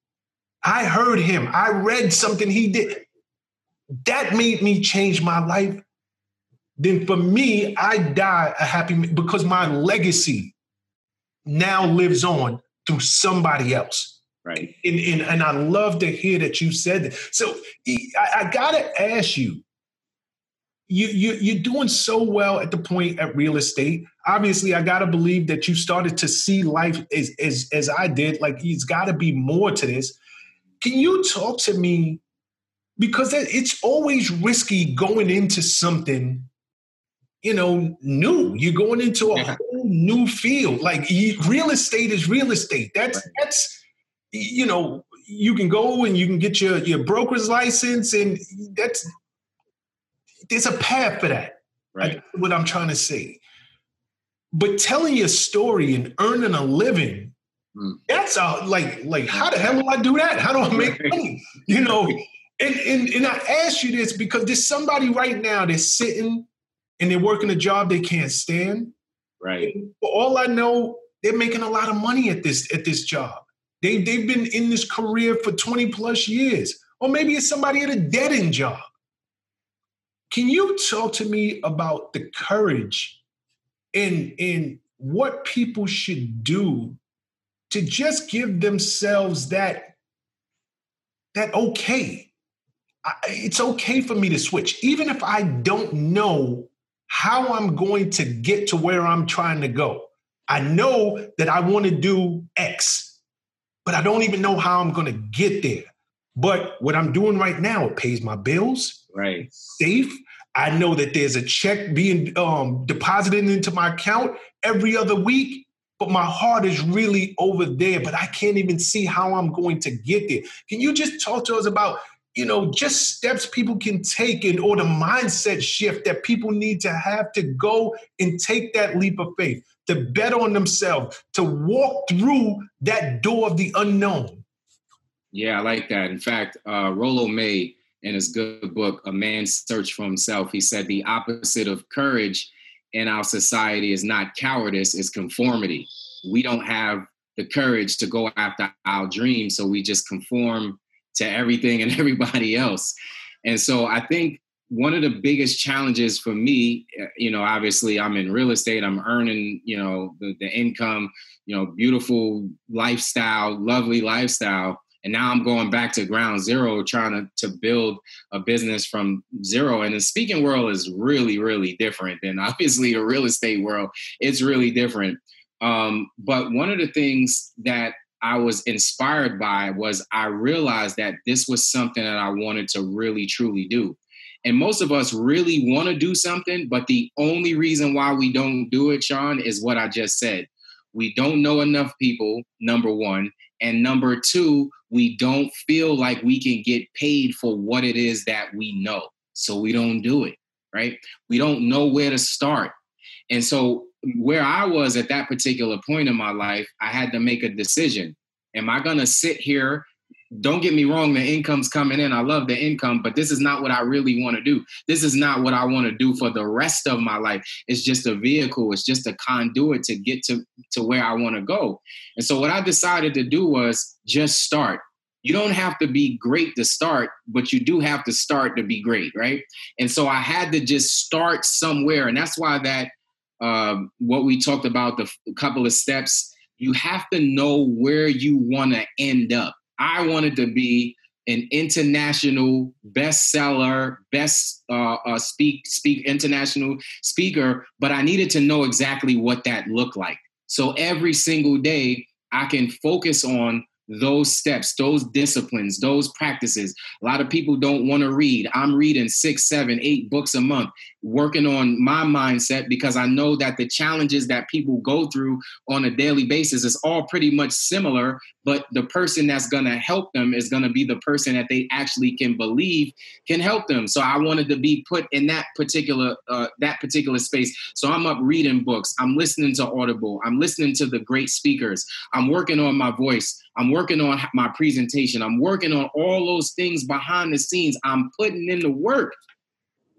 A: I heard him. I read something he did. That made me change my life. Then for me, I die a happy because my legacy now lives on through somebody else.
B: Right.
A: And, and, and I love to hear that you said that. So I, I gotta ask you, you, you you're doing so well at the point at real estate. Obviously, I gotta believe that you started to see life as as as I did. Like it's got to be more to this. Can you talk to me? Because it's always risky going into something, you know, new. You're going into a yeah. whole new field. Like real estate is real estate. That's right. that's you know, you can go and you can get your your broker's license, and that's there's a path for that.
B: Right.
A: what I'm trying to say. But telling your story and earning a living, mm. that's a, like like how the hell do I do that? How do I make money? You know, and, and and I ask you this because there's somebody right now that's sitting and they're working a job they can't stand.
B: Right.
A: All I know, they're making a lot of money at this at this job. They they've been in this career for 20 plus years. Or maybe it's somebody at a dead end job. Can you talk to me about the courage and, and what people should do to just give themselves that, that okay? I, it's okay for me to switch, even if I don't know how I'm going to get to where I'm trying to go. I know that I want to do X, but I don't even know how I'm going to get there. But what I'm doing right now, it pays my bills.
B: Right.
A: Safe. I know that there's a check being um, deposited into my account every other week, but my heart is really over there. But I can't even see how I'm going to get there. Can you just talk to us about, you know, just steps people can take and or the mindset shift that people need to have to go and take that leap of faith, to bet on themselves, to walk through that door of the unknown?
B: Yeah, I like that. In fact, uh, Rollo May in his good book, A Man's Search for Himself, he said the opposite of courage in our society is not cowardice, it's conformity. We don't have the courage to go after our dreams, so we just conform to everything and everybody else. And so I think one of the biggest challenges for me, eh, you know, obviously I'm in real estate, I'm earning, you know, the, the income, you know, beautiful lifestyle, lovely lifestyle and now i'm going back to ground zero trying to, to build a business from zero. And the speaking world is really really different than obviously the real estate world. It's really different. Um, but one of the things that i was inspired by was i realized that this was something that i wanted to really truly do. And most of us really want to do something but the only reason why we don't do it sean is what i just said. We don't know enough people number one. And number two, we don't feel like we can get paid for what it is that we know. So we don't do it, right? We don't know where to start. And so, where I was at that particular point in my life, I had to make a decision. Am I going to sit here don't get me wrong, the income's coming in. I love the income, but this is not what I really want to do. This is not what I want to do for the rest of my life. It's just a vehicle, it's just a conduit to get to, to where I want to go. And so what I decided to do was just start. You don't have to be great to start, but you do have to start to be great, right? And so I had to just start somewhere. And that's why that um, what we talked about, the couple of steps, you have to know where you want to end up I wanted to be an international bestseller, best uh, uh, speak speak international speaker, but I needed to know exactly what that looked like. So every single day, I can focus on those steps, those disciplines, those practices. A lot of people don't want to read. I'm reading six, seven, eight books a month, working on my mindset because I know that the challenges that people go through on a daily basis is all pretty much similar, but the person that's going to help them is going to be the person that they actually can believe can help them. So I wanted to be put in that particular uh, that particular space. So I'm up reading books. I'm listening to Audible. I'm listening to the great speakers. I'm working on my voice. I'm working on my presentation. I'm working on all those things behind the scenes. I'm putting in the work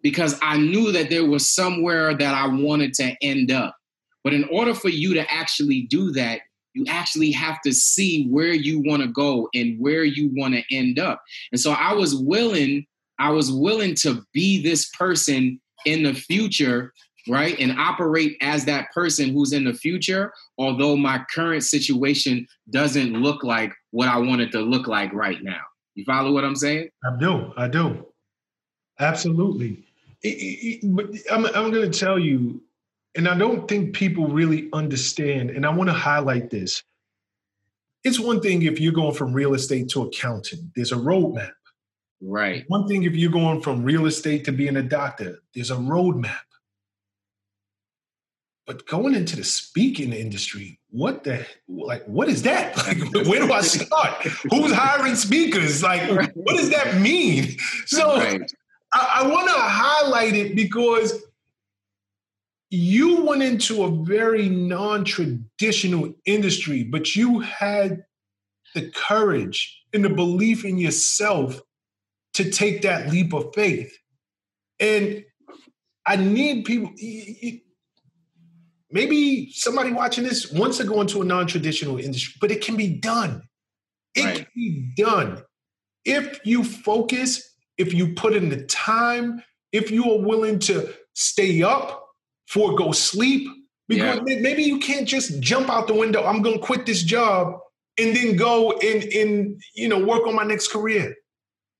B: because I knew that there was somewhere that I wanted to end up. But in order for you to actually do that, you actually have to see where you want to go and where you want to end up. And so I was willing, I was willing to be this person in the future right? And operate as that person who's in the future, although my current situation doesn't look like what I want it to look like right now. You follow what I'm saying?
A: I do. I do. Absolutely. It, it, but I'm, I'm going to tell you, and I don't think people really understand, and I want to highlight this. It's one thing if you're going from real estate to accounting, there's a roadmap.
B: Right.
A: One thing if you're going from real estate to being a doctor, there's a roadmap. But going into the speaking industry, what the like? What is that? Like, where do I start? Who's hiring speakers? Like, what does that mean? So, right. I, I want to highlight it because you went into a very non-traditional industry, but you had the courage and the belief in yourself to take that leap of faith. And I need people maybe somebody watching this wants to go into a non-traditional industry, but it can be done. It right. can be done. If you focus, if you put in the time, if you are willing to stay up, forego sleep, because yeah. maybe you can't just jump out the window. I'm going to quit this job and then go and, and you know work on my next career.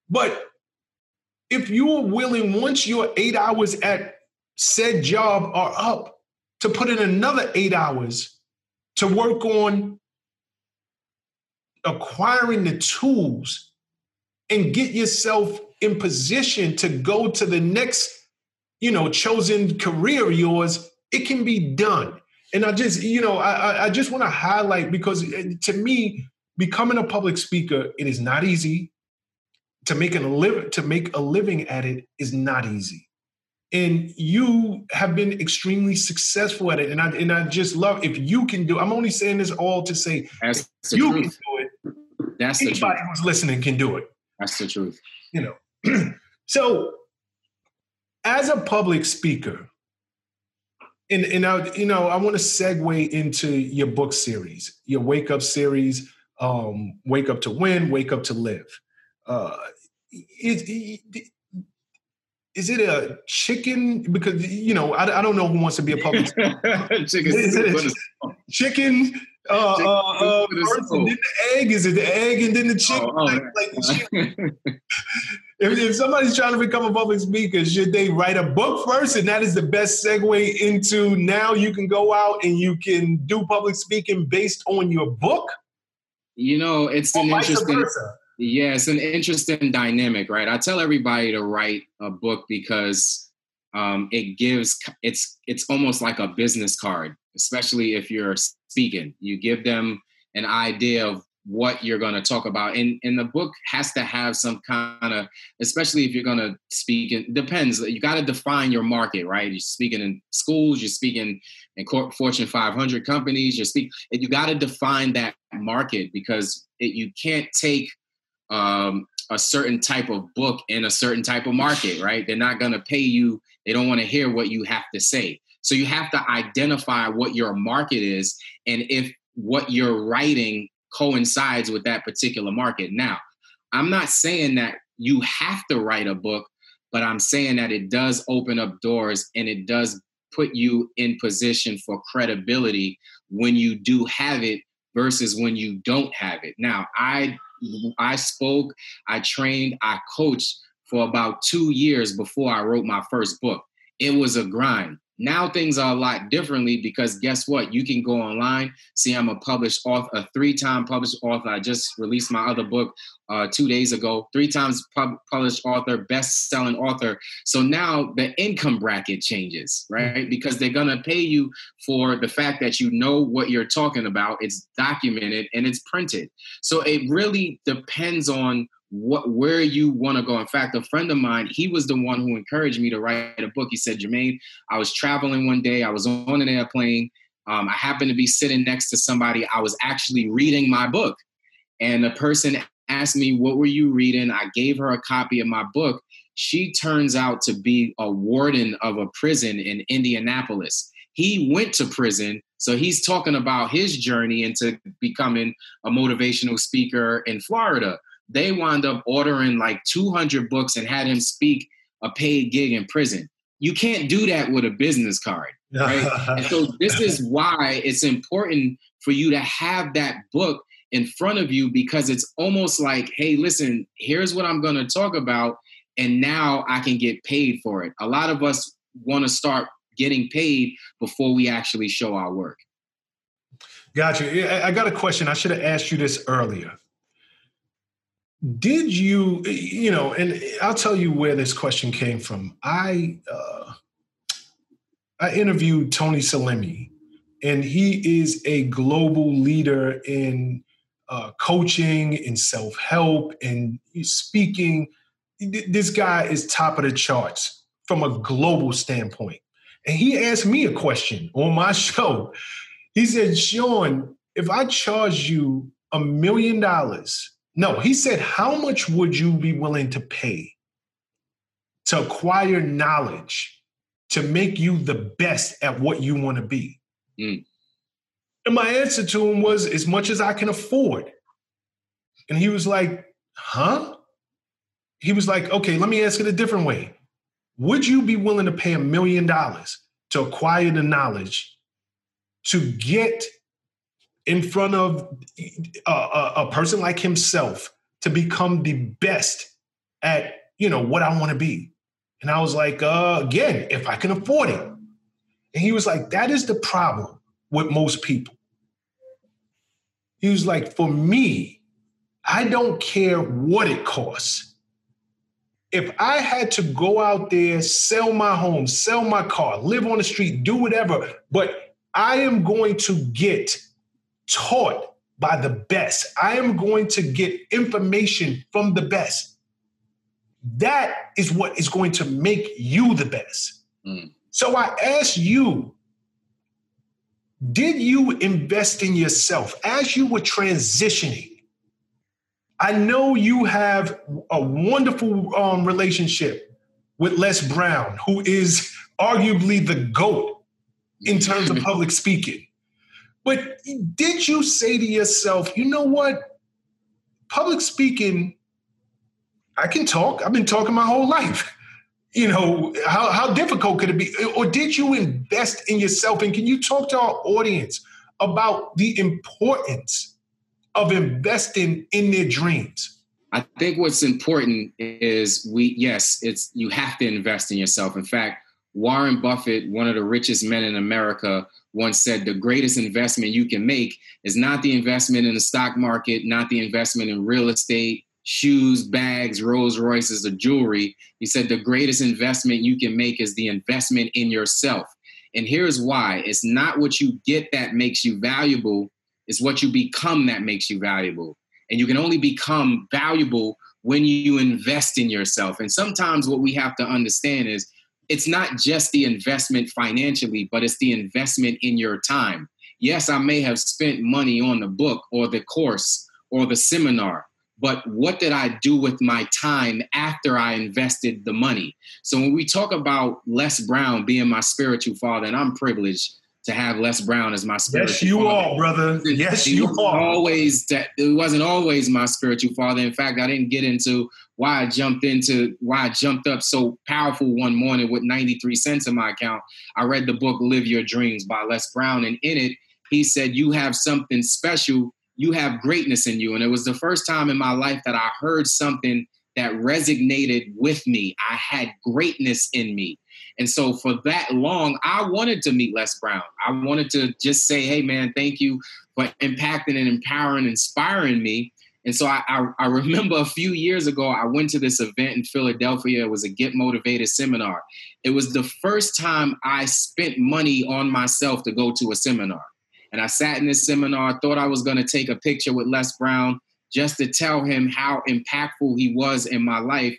A: But if you are willing, once your eight hours at said job are up, to put in another eight hours to work on acquiring the tools and get yourself in position to go to the next you know chosen career of yours it can be done. And i just you know i i just want to highlight because uh, to me becoming a public speaker it is not easy. To make a live to make a living at it is not easy and you have been extremely successful at it. And I and I just love if you can do. I'm only saying this all to say
B: That's
A: you
B: truth.
A: can do it.
B: That's
A: anybody who's listening can do it.
B: That's the truth.
A: You know. so, as a public speaker, and and I you know I want to segue into your book series, your Wake Up series, um, Wake Up to Win, Wake Up to Live. Uh, it, it, is it a chicken? Because you know, I, I don't know who wants to be a public. chicken. Is it a chicken? Uh, chicken uh, uh, first and then the egg. Is it the egg and then the chicken? Oh, oh, like, like the chicken. if, if somebody's trying to become a public speaker, should they write a book first? And that is the best segue into now you can go out and you can do public speaking based on your book.
B: You know, it's an interesting. Versa yeah, it's an interesting dynamic, right? I tell everybody to write a book because um, it gives it's it's almost like a business card, especially if you're speaking. You give them an idea of what you're going to talk about, and and the book has to have some kind of, especially if you're going to speak. It depends. You got to define your market, right? You're speaking in schools. You're speaking in Fortune 500 companies. You're speak. You got to define that market because it, you can't take um, a certain type of book in a certain type of market, right? They're not going to pay you. They don't want to hear what you have to say. So you have to identify what your market is and if what you're writing coincides with that particular market. Now, I'm not saying that you have to write a book, but I'm saying that it does open up doors and it does put you in position for credibility when you do have it versus when you don't have it. Now, I I spoke, I trained, I coached for about 2 years before I wrote my first book. It was a grind. Now things are a lot differently because guess what? You can go online, see I'm a published author, a three-time published author. I just released my other book uh, two days ago. Three times pub- published author, best-selling author. So now the income bracket changes, right? Because they're gonna pay you for the fact that you know what you're talking about. It's documented and it's printed. So it really depends on what where you want to go. In fact, a friend of mine, he was the one who encouraged me to write a book. He said, Jermaine, I was traveling one day, I was on an airplane. Um, I happened to be sitting next to somebody. I was actually reading my book. And the person asked me, What were you reading? I gave her a copy of my book. She turns out to be a warden of a prison in Indianapolis. He went to prison, so he's talking about his journey into becoming a motivational speaker in Florida they wound up ordering like 200 books and had him speak a paid gig in prison. You can't do that with a business card, right? and so this is why it's important for you to have that book in front of you because it's almost like, hey, listen, here's what I'm going to talk about, and now I can get paid for it. A lot of us want to start getting paid before we actually show our work.
A: Gotcha. I got a question. I should have asked you this earlier did you you know and i'll tell you where this question came from. I uh, i interviewed tony salemi and he is a global leader in uh, coaching in self-help and speaking. This guy is top of the charts from a global standpoint. And he asked me a question on my show. He said sean if i charge you a million dollars no, he said, How much would you be willing to pay to acquire knowledge to make you the best at what you want to be? Mm. And my answer to him was, As much as I can afford. And he was like, Huh? He was like, Okay, let me ask it a different way. Would you be willing to pay a million dollars to acquire the knowledge to get in front of a, a, a person like himself to become the best at you know what I want to be. And I was like, uh, again, if I can afford it. And he was like, that is the problem with most people. He was like, for me, I don't care what it costs. If I had to go out there, sell my home, sell my car, live on the street, do whatever, but I am going to get taught by the best. I am going to get information from the best. That is what is going to make you the best. Mm. So I ask you, did you invest in yourself as you were transitioning? I know you have a wonderful um, relationship with Les Brown, who is arguably the GOAT in terms of public speaking. But did you say to yourself, you know what? Public speaking, I can talk. I've been talking my whole life. You know, how, how difficult could it be? Or did you invest in yourself? And can you talk to our audience about the importance of investing in their dreams?
B: I think what's important is we, yes, it's you have to invest in yourself. In fact, Warren Buffett, one of the richest men in America, once said the greatest investment you can make is not the investment in the stock market, not the investment in real estate, shoes, bags, Rolls Royces, or jewelry. He said the greatest investment you can make is the investment in yourself. And here's why it's not what you get that makes you valuable, it's what you become that makes you valuable. And you can only become valuable when you invest in yourself. And sometimes what we have to understand is it's not just the investment financially, but it's the investment in your time. Yes, I may have spent money on the book or the course or the seminar, but what did I do with my time after I invested the money? So when we talk about Les Brown being my spiritual father, and I'm privileged to have Les Brown as my spiritual
A: Yes, you
B: father.
A: are, brother. Yes,
B: He
A: you are.
B: Always that it wasn't always my spiritual father. In fact, I didn't get into why I jumped into why I jumped up so powerful one morning with 93 cents in my account. I read the book Live Your Dreams by Les Brown, and in it, he said, You have something special, you have greatness in you. And it was the first time in my life that I heard something that resonated with me. I had greatness in me. And so for that long, I wanted to meet Les Brown. I wanted to just say, hey, man, thank you for impacting and empowering, inspiring me. And so I, I, I, remember a few years ago, I went to this event in Philadelphia. It was a Get Motivated seminar. It was the first time I spent money on myself to go to a seminar. And I sat in this seminar, thought I was going to take a picture with Les Brown just to tell him how impactful he was in my life.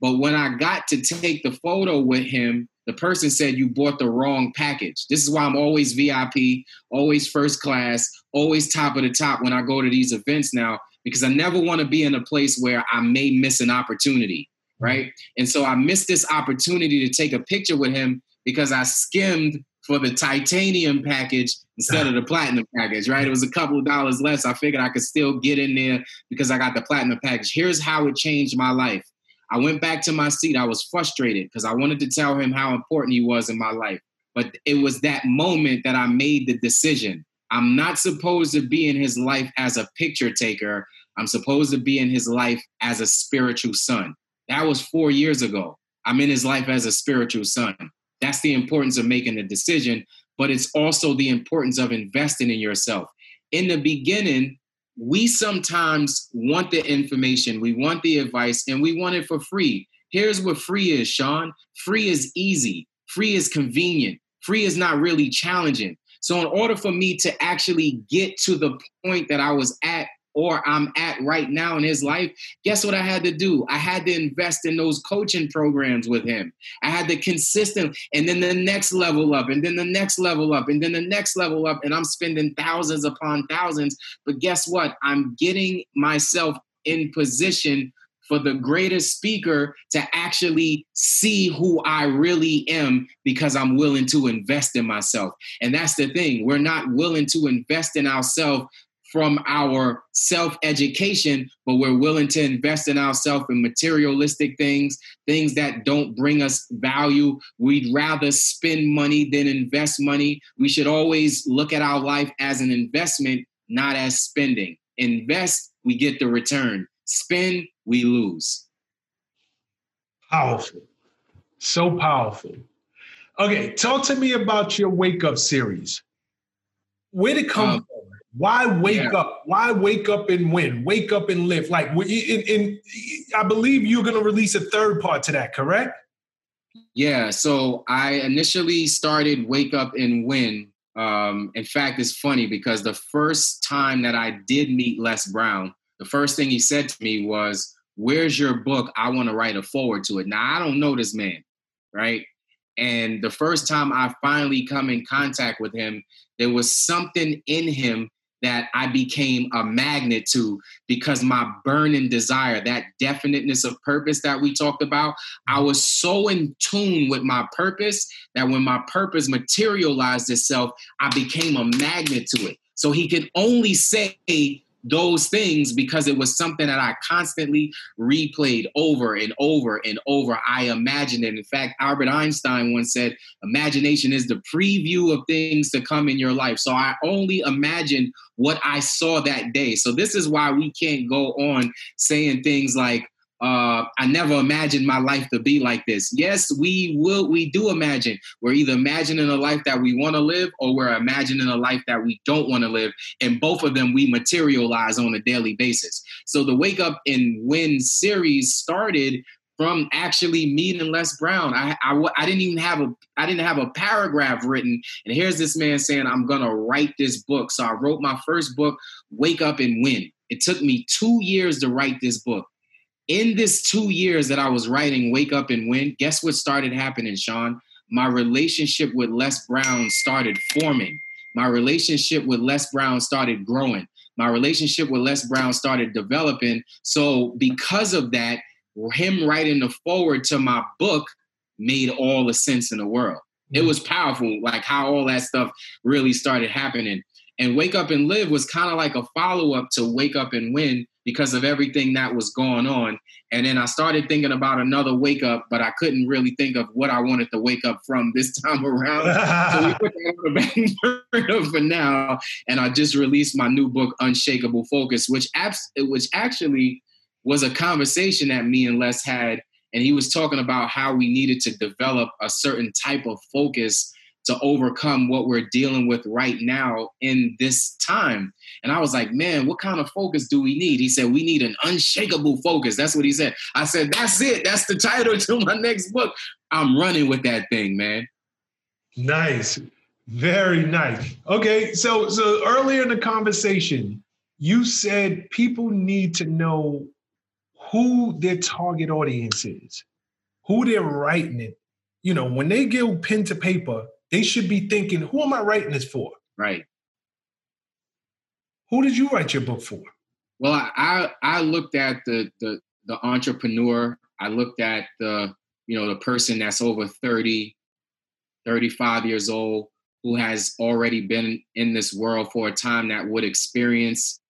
B: But when I got to take the photo with him, the person said you bought the wrong package. This is why I'm always VIP, always first class, always top of the top when I go to these events now, because I never want to be in a place where I may miss an opportunity, mm-hmm. right? And so I missed this opportunity to take a picture with him because I skimmed for the titanium package instead of the platinum package, right? It was a couple of dollars less. I figured I could still get in there because I got the platinum package. Here's how it changed my life. I went back to my seat. I was frustrated because I wanted to tell him how important he was in my life. But it was that moment that I made the decision. I'm not supposed to be in his life as a picture taker. I'm supposed to be in his life as a spiritual son. That was four years ago. I'm in his life as a spiritual son. That's the importance of making a decision, but it's also the importance of investing in yourself. In the beginning, we sometimes want the information, we want the advice, and we want it for free. Here's what free is, Sean free is easy, free is convenient, free is not really challenging. So, in order for me to actually get to the point that I was at or I'm at right now in his life, guess what I had to do? I had to invest in those coaching programs with him. I had to consistent, and then the next level up, and then the next level up, and then the next level up, and I'm spending thousands upon thousands. But guess what? I'm getting myself in position for the greatest speaker to actually see who I really am because I'm willing to invest in myself. And that's the thing. We're not willing to invest in ourselves from our self education, but we're willing to invest in ourselves in materialistic things, things that don't bring us value. We'd rather spend money than invest money. We should always look at our life as an investment, not as spending. Invest, we get the return. Spend, we lose.
A: Powerful. So powerful. Okay, talk to me about your wake up series. Where did it come um, from? Why wake yeah. up? Why wake up and win? Wake up and live. Like, in, in, I believe you're going to release a third part to that, correct?
B: Yeah. So I initially started Wake Up and Win. Um, in fact, it's funny because the first time that I did meet Les Brown, the first thing he said to me was, Where's your book? I want to write a foreword to it. Now, I don't know this man, right? And the first time I finally come in contact with him, there was something in him that I became a magnet to because my burning desire, that definiteness of purpose that we talked about, I mm-hmm. was so in tune with my purpose that when my purpose materialized itself, I became a magnet to it. So he could only say those things because it was something that I constantly replayed over and over and over. I imagined it. In fact, Albert Einstein once said, imagination is the preview of things to come in your life. So I only imagined what I saw that day. So this is why we can't go on saying things like, uh, I never imagined my life to be like this. Yes, we will. We do imagine. We're either imagining a life that we want to live, or we're imagining a life that we don't want to live. And both of them we materialize on a daily basis. So the Wake Up and Win series started from actually meeting Les Brown. I, I, I didn't even have a I didn't have a paragraph written, and here's this man saying I'm gonna write this book. So I wrote my first book, Wake Up and Win. It took me two years to write this book in this two years that I was writing Wake Up and Win, guess what started happening, Sean? My relationship with Les Brown started forming. My relationship with Les Brown started growing. My relationship with Les Brown started developing. So because of that, him writing the foreword to my book made all the sense in the world. It mm. was powerful, like how all that stuff really started happening. And Wake Up and Live was kind of like a follow up to Wake Up and Win because of everything that was going on. And then I started thinking about another wake up, but I couldn't really think of what I wanted to wake up from this time around. so we put that on the back burner for now. And I just released my new book, Unshakable Focus, which abs- which actually was a conversation that me and Les had. And he was talking about how we needed to develop a certain type of focus to overcome what we're dealing with right now in this time. And I was like, man, what kind of focus do we need? He said, we need an unshakable focus. That's what he said. I said, that's it. That's the title to my next book. I'm running with that thing, man.
A: Nice. Very nice. Okay, so so earlier in the conversation, you said people need to know who their target audience is, who they're writing it. You know, when they give pen to paper, they should be thinking, who am I writing this for?
B: Right.
A: Who did you write your book for?
B: Well, I I looked at the the the entrepreneur. I looked at the you know the person that's over 30, 35 years old who has already been in this world for a time that would experience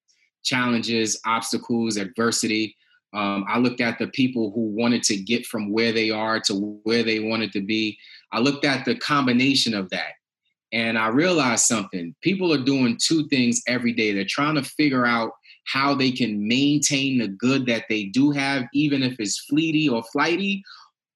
B: challenges, obstacles, adversity. Um, I looked at the people who wanted to get from where they are to where they wanted to be. I looked at the combination of that and I realized something. People are doing two things every day. They're trying to figure out how they can maintain the good that they do have, even if it's fleety or flighty,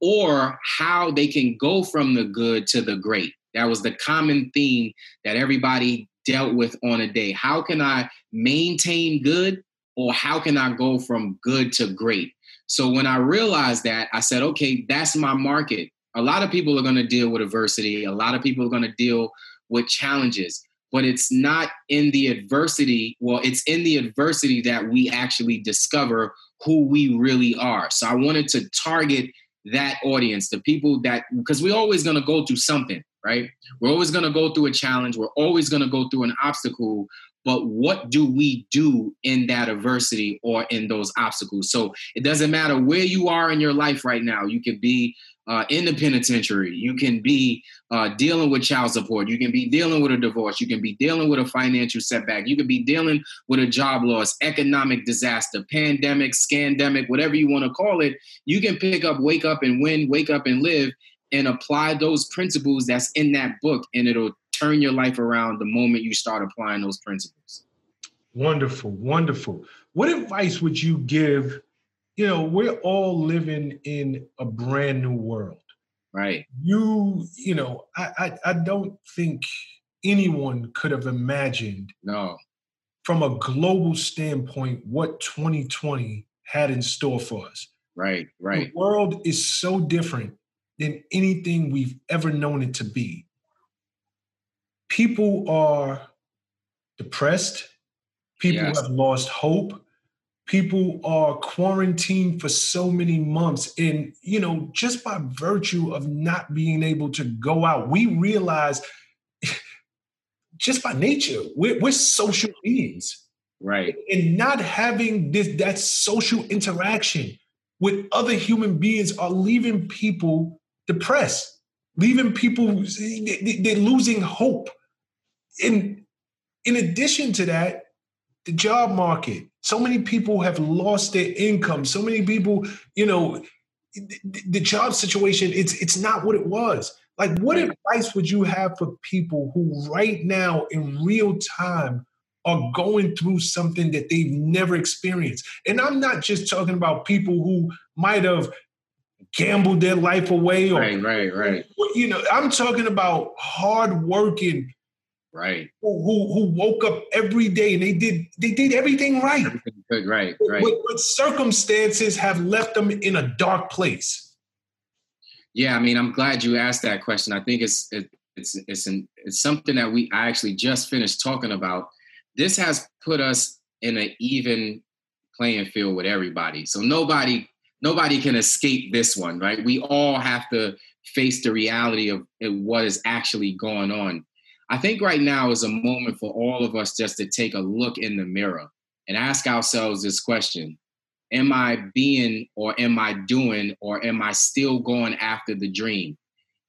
B: or how they can go from the good to the great. That was the common theme that everybody dealt with on a day. How can I maintain good, or how can I go from good to great? So when I realized that, I said, okay, that's my market a lot of people are going to deal with adversity. A lot of people are going to deal with challenges, but it's not in the adversity. Well, it's in the adversity that we actually discover who we really are. So I wanted to target that audience, the people that, because we're always going to go through something, right? We're always going to go through a challenge. We're always going to go through an obstacle. But what do we do in that adversity or in those obstacles? So it doesn't matter where you are in your life right now. You could be uh, in the penitentiary. You can be uh, dealing with child support. You can be dealing with a divorce. You can be dealing with a financial setback. You can be dealing with a job loss, economic disaster, pandemic, scandemic, whatever you want to call it. You can pick up, wake up and win, wake up and live, and apply those principles that's in that book, and it'll turn your life around the moment you start applying those principles.
A: Wonderful, wonderful. What advice would you give? you know, we're all living in a brand new world.
B: Right.
A: You, you know, I, I, I don't think anyone could have imagined.
B: No.
A: From a global standpoint, what 2020 had in store for us.
B: Right, right.
A: The world is so different than anything we've ever known it to be. People are depressed. People yes. have lost hope. People are quarantined for so many months. And you know just by virtue of not being able to go out we realize just by nature we're, we're social beings.
B: Right.
A: And not having this that social interaction with other human beings are leaving people depressed leaving people they're losing hope and in addition to that the job market so many people have lost their income. So many people, you know, the job situation, it's it's not what it was. Like, what advice would you have for people who right now in real time are going through something that they've never experienced? And I'm not just talking about people who might have gambled their life away
B: or right, right, right.
A: You know, I'm talking about hardworking
B: right.
A: Who, who, who woke up every day and they did they did everything right.
B: Good, right right.
A: but, but, circumstances have left them in a dark place.
B: Yeah i mean i'm glad you asked that question. I think it's it, it's it's an, it's something that we i actually just finished talking about. This has put us in an even playing field with everybody. So nobody nobody can escape this one right? We all have to face the reality of what is actually going on I think right now is a moment for all of us just to take a look in the mirror and ask ourselves this question Am I being or am I doing or am I still going after the dream?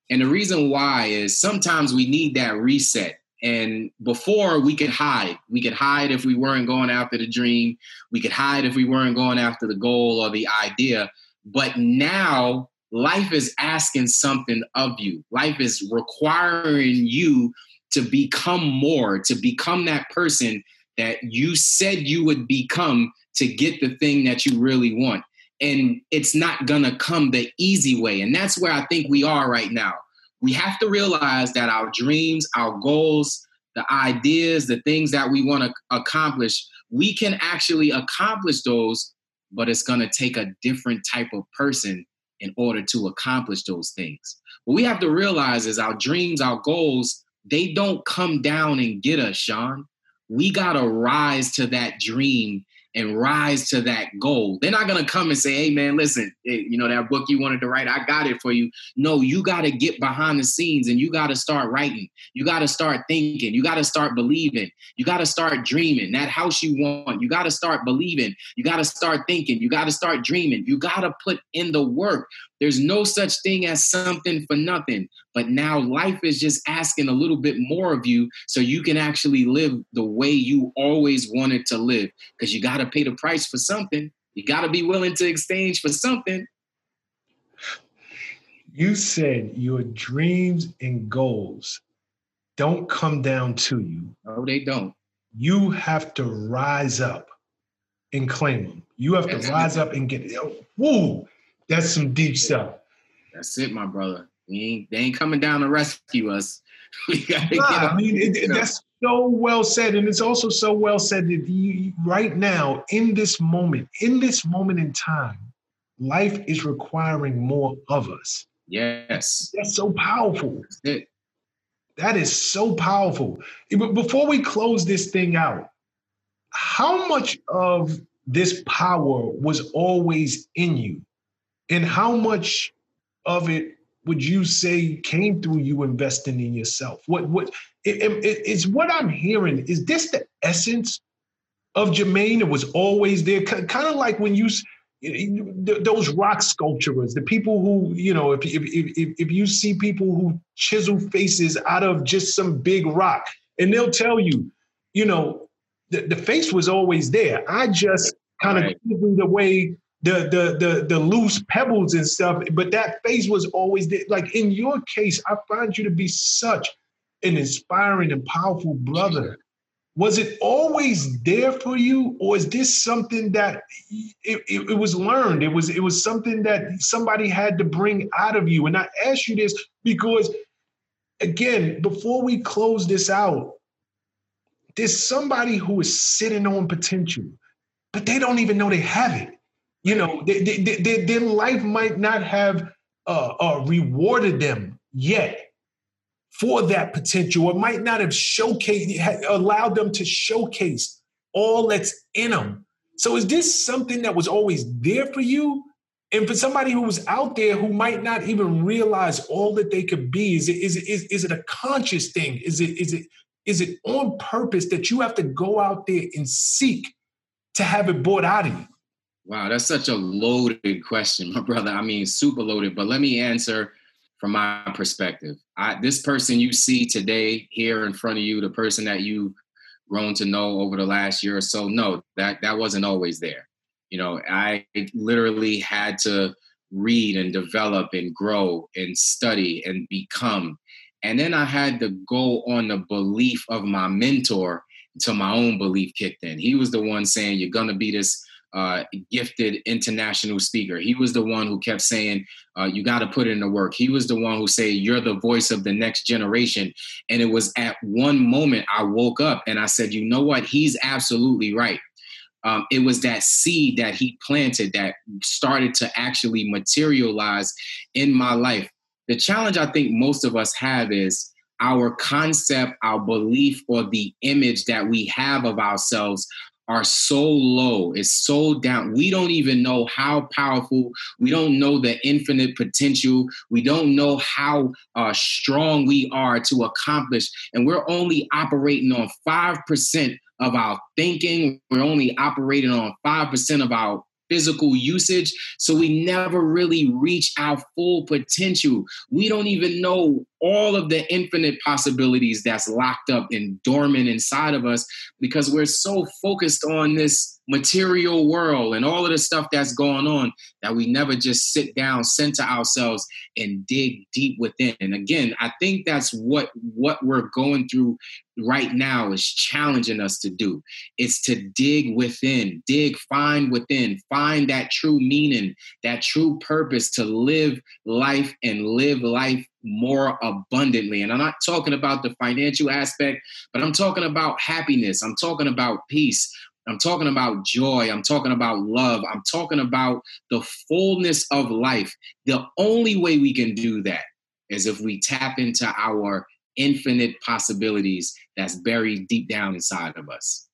B: And the reason why is sometimes we need that reset. And before we could hide, we could hide if we weren't going after the dream, we could hide if we weren't going after the goal or the idea. But now life is asking something of you, life is requiring you to become more, to become that person that you said you would become to get the thing that you really want. And it's not gonna come the easy way. And that's where I think we are right now. We have to realize that our dreams, our goals, the ideas, the things that we wanna accomplish, we can actually accomplish those, but it's gonna take a different type of person in order to accomplish those things. What we have to realize is our dreams, our goals, they don't come down and get us, Sean. We got to rise to that dream and rise to that goal. They're not going to come and say, hey, man, listen, you know, that book you wanted to write, I got it for you. No, you got to get behind the scenes and you got to start writing. You got to start thinking. You got to start believing. You got to start dreaming. That house you want, you got to start believing. You got to start thinking. You got to start dreaming. You got to put in the work. There's no such thing as something for nothing. But now life is just asking a little bit more of you so you can actually live the way you always wanted to live. Because you got to pay the price for something. You got to be willing to exchange for something.
A: You said your dreams and goals don't come down to you.
B: No, they don't.
A: You have to rise up and claim them. You have to rise up and get it. Woo! That's some deep stuff.
B: That's it, my brother. Ain't, they ain't coming down to rescue us. We gotta
A: nah, get I mean, it, it, that's so well said, and it's also so well said that you, right now, in this moment, in this moment in time, life is requiring more of us.
B: Yes,
A: that's so powerful. That's that is so powerful. But before we close this thing out, how much of this power was always in you? And how much of it would you say came through you investing in yourself? What what it, it, it's what I'm hearing. Is this the essence of Jermain? It was always there, kind of like when you those rock sculptures, the people who you know, if if if, if you see people who chisel faces out of just some big rock, and they'll tell you, you know, the, the face was always there. I just kind of the way the the the the loose pebbles and stuff, but that face was always there. Like in your case, I find you to be such an inspiring and powerful brother. Was it always there for you, or is this something that it, it, it was learned? It was it was something that somebody had to bring out of you. And I ask you this because, again, before we close this out, there's somebody who is sitting on potential, but they don't even know they have it you know, they, they, they, their life might not have uh, uh, rewarded them yet for that potential. or might not have showcased, allowed them to showcase all that's in them. So, is this something that was always there for you? And for somebody who was out there who might not even realize all that they could be, is it is it is, is it a conscious thing? Is it is it is it on purpose that you have to go out there and seek to have it brought out of you?
B: Wow, that's such a loaded question, my brother. I mean, super loaded. But let me answer from my perspective. I, this person you see today here in front of you, the person that you've grown to know over the last year or so, no, that that wasn't always there. You know, I literally had to read and develop and grow and study and become. And then I had to go on the belief of my mentor until my own belief kicked in. He was the one saying, You're gonna be this uh, gifted international speaker. He was the one who kept saying, uh, "You got to put in the work." He was the one who said, "You're the voice of the next generation." And it was at one moment I woke up and I said, "You know what? He's absolutely right." Um, it was that seed that he planted that started to actually materialize in my life. The challenge I think most of us have is our concept, our belief, or the image that we have of ourselves are so low, it's so down. We don't even know how powerful, we don't know the infinite potential, we don't know how uh, strong we are to accomplish. And we're only operating on 5% of our thinking, we're only operating on 5% of our physical usage. So we never really reach our full potential. We don't even know all of the infinite possibilities that's locked up and dormant inside of us because we're so focused on this material world and all of the stuff that's going on that we never just sit down center ourselves and dig deep within. And again i think that's what what we're going through right now is challenging us to do. It's to dig within dig find within find that true meaning that true purpose to live life and live life more abundantly. And I'm not talking about the financial aspect, but I'm talking about happiness. I'm talking about peace. I'm talking about joy. I'm talking about love. I'm talking about the fullness of life. The only way we can do that is if we tap into our infinite possibilities that's buried deep down inside of us.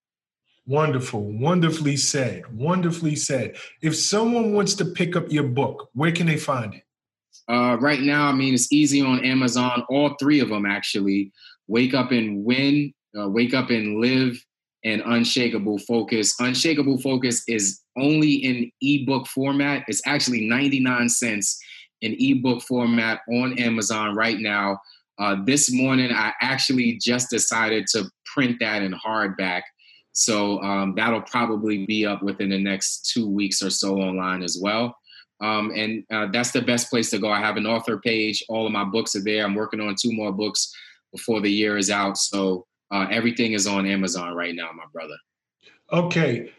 A: Wonderful, wonderfully said. Wonderfully said. If someone wants to pick up your book, where can they find it?
B: Uh, right now, I mean, it's easy on Amazon. All three of them actually. Wake up and win. Uh, wake up and live. And unshakable focus. Unshakable focus is only in ebook format. It's actually 99 cents in ebook format on Amazon right now. Uh, this morning, I actually just decided to print that in hardback. So um, that'll probably be up within the next two weeks or so online as well. Um, and uh, that's the best place to go. I have an author page. All of my books are there. I'm working on two more books before the year is out. So uh, everything is on Amazon right now, my brother.
A: Okay.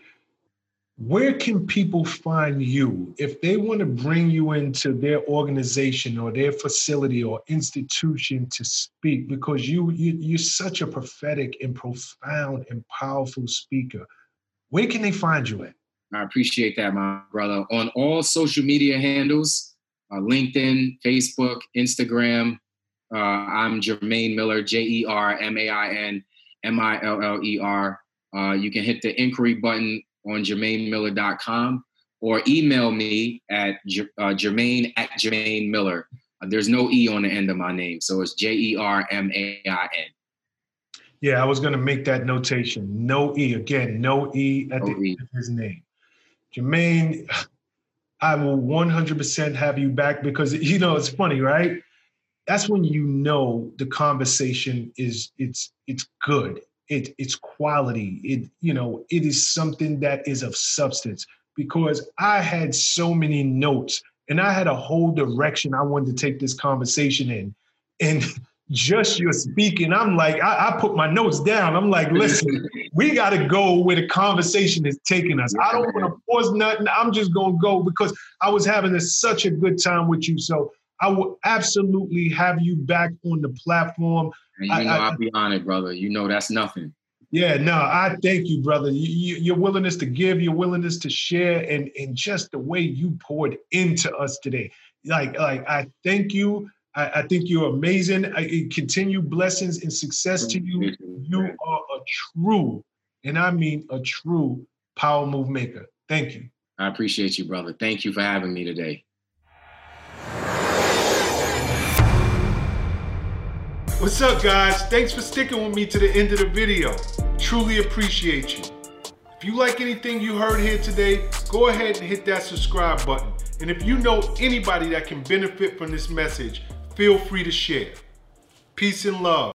A: Where can people find you if they want to bring you into their organization or their facility or institution to speak? Because you, you you're such a prophetic and profound and powerful speaker. Where can they find you at?
B: I appreciate that, my brother. On all social media handles uh, LinkedIn, Facebook, Instagram. Uh, I'm Jermain Miller, J E R M A I N M I L L E R. Uh, you can hit the inquiry button on jermainmiller.com or email me at uh, Jermain at Jermain Miller. Uh, there's no E on the end of my name, so it's J E R M A I N.
A: Yeah, I was going to make that notation. No E. Again, no E at no the e. end of his name. Jermain, I will 100% have you back because you know it's funny, right? That's when you know the conversation is it's it's good. It it's quality. It you know it is something that is of substance because I had so many notes and I had a whole direction I wanted to take this conversation in, and just your speaking, I'm like, I, I, put my notes down. I'm like, listen, we got to go where the conversation is taking us. I don't want to force nothing. I'm just going to go because I was having a, such a good time with you. So I will absolutely have you back on the platform.
B: And you know, I, will be honored, brother. You know, that's nothing.
A: Yeah, no, I thank you, brother. You, you, your willingness to give, your willingness to share, and and just the way you poured into us today. Like, like I thank you. I, I think you're amazing. I, continue blessings and success to you. You are a true, and I mean a true power move maker. Thank you.
B: I appreciate you, brother. Thank you for having me today.
A: What's up, guys? Thanks for sticking with me to the end of the video. Truly appreciate you. If you like anything you heard here today, go ahead and hit that subscribe button. And if you know anybody that can benefit from this message, feel free to share. Peace and love.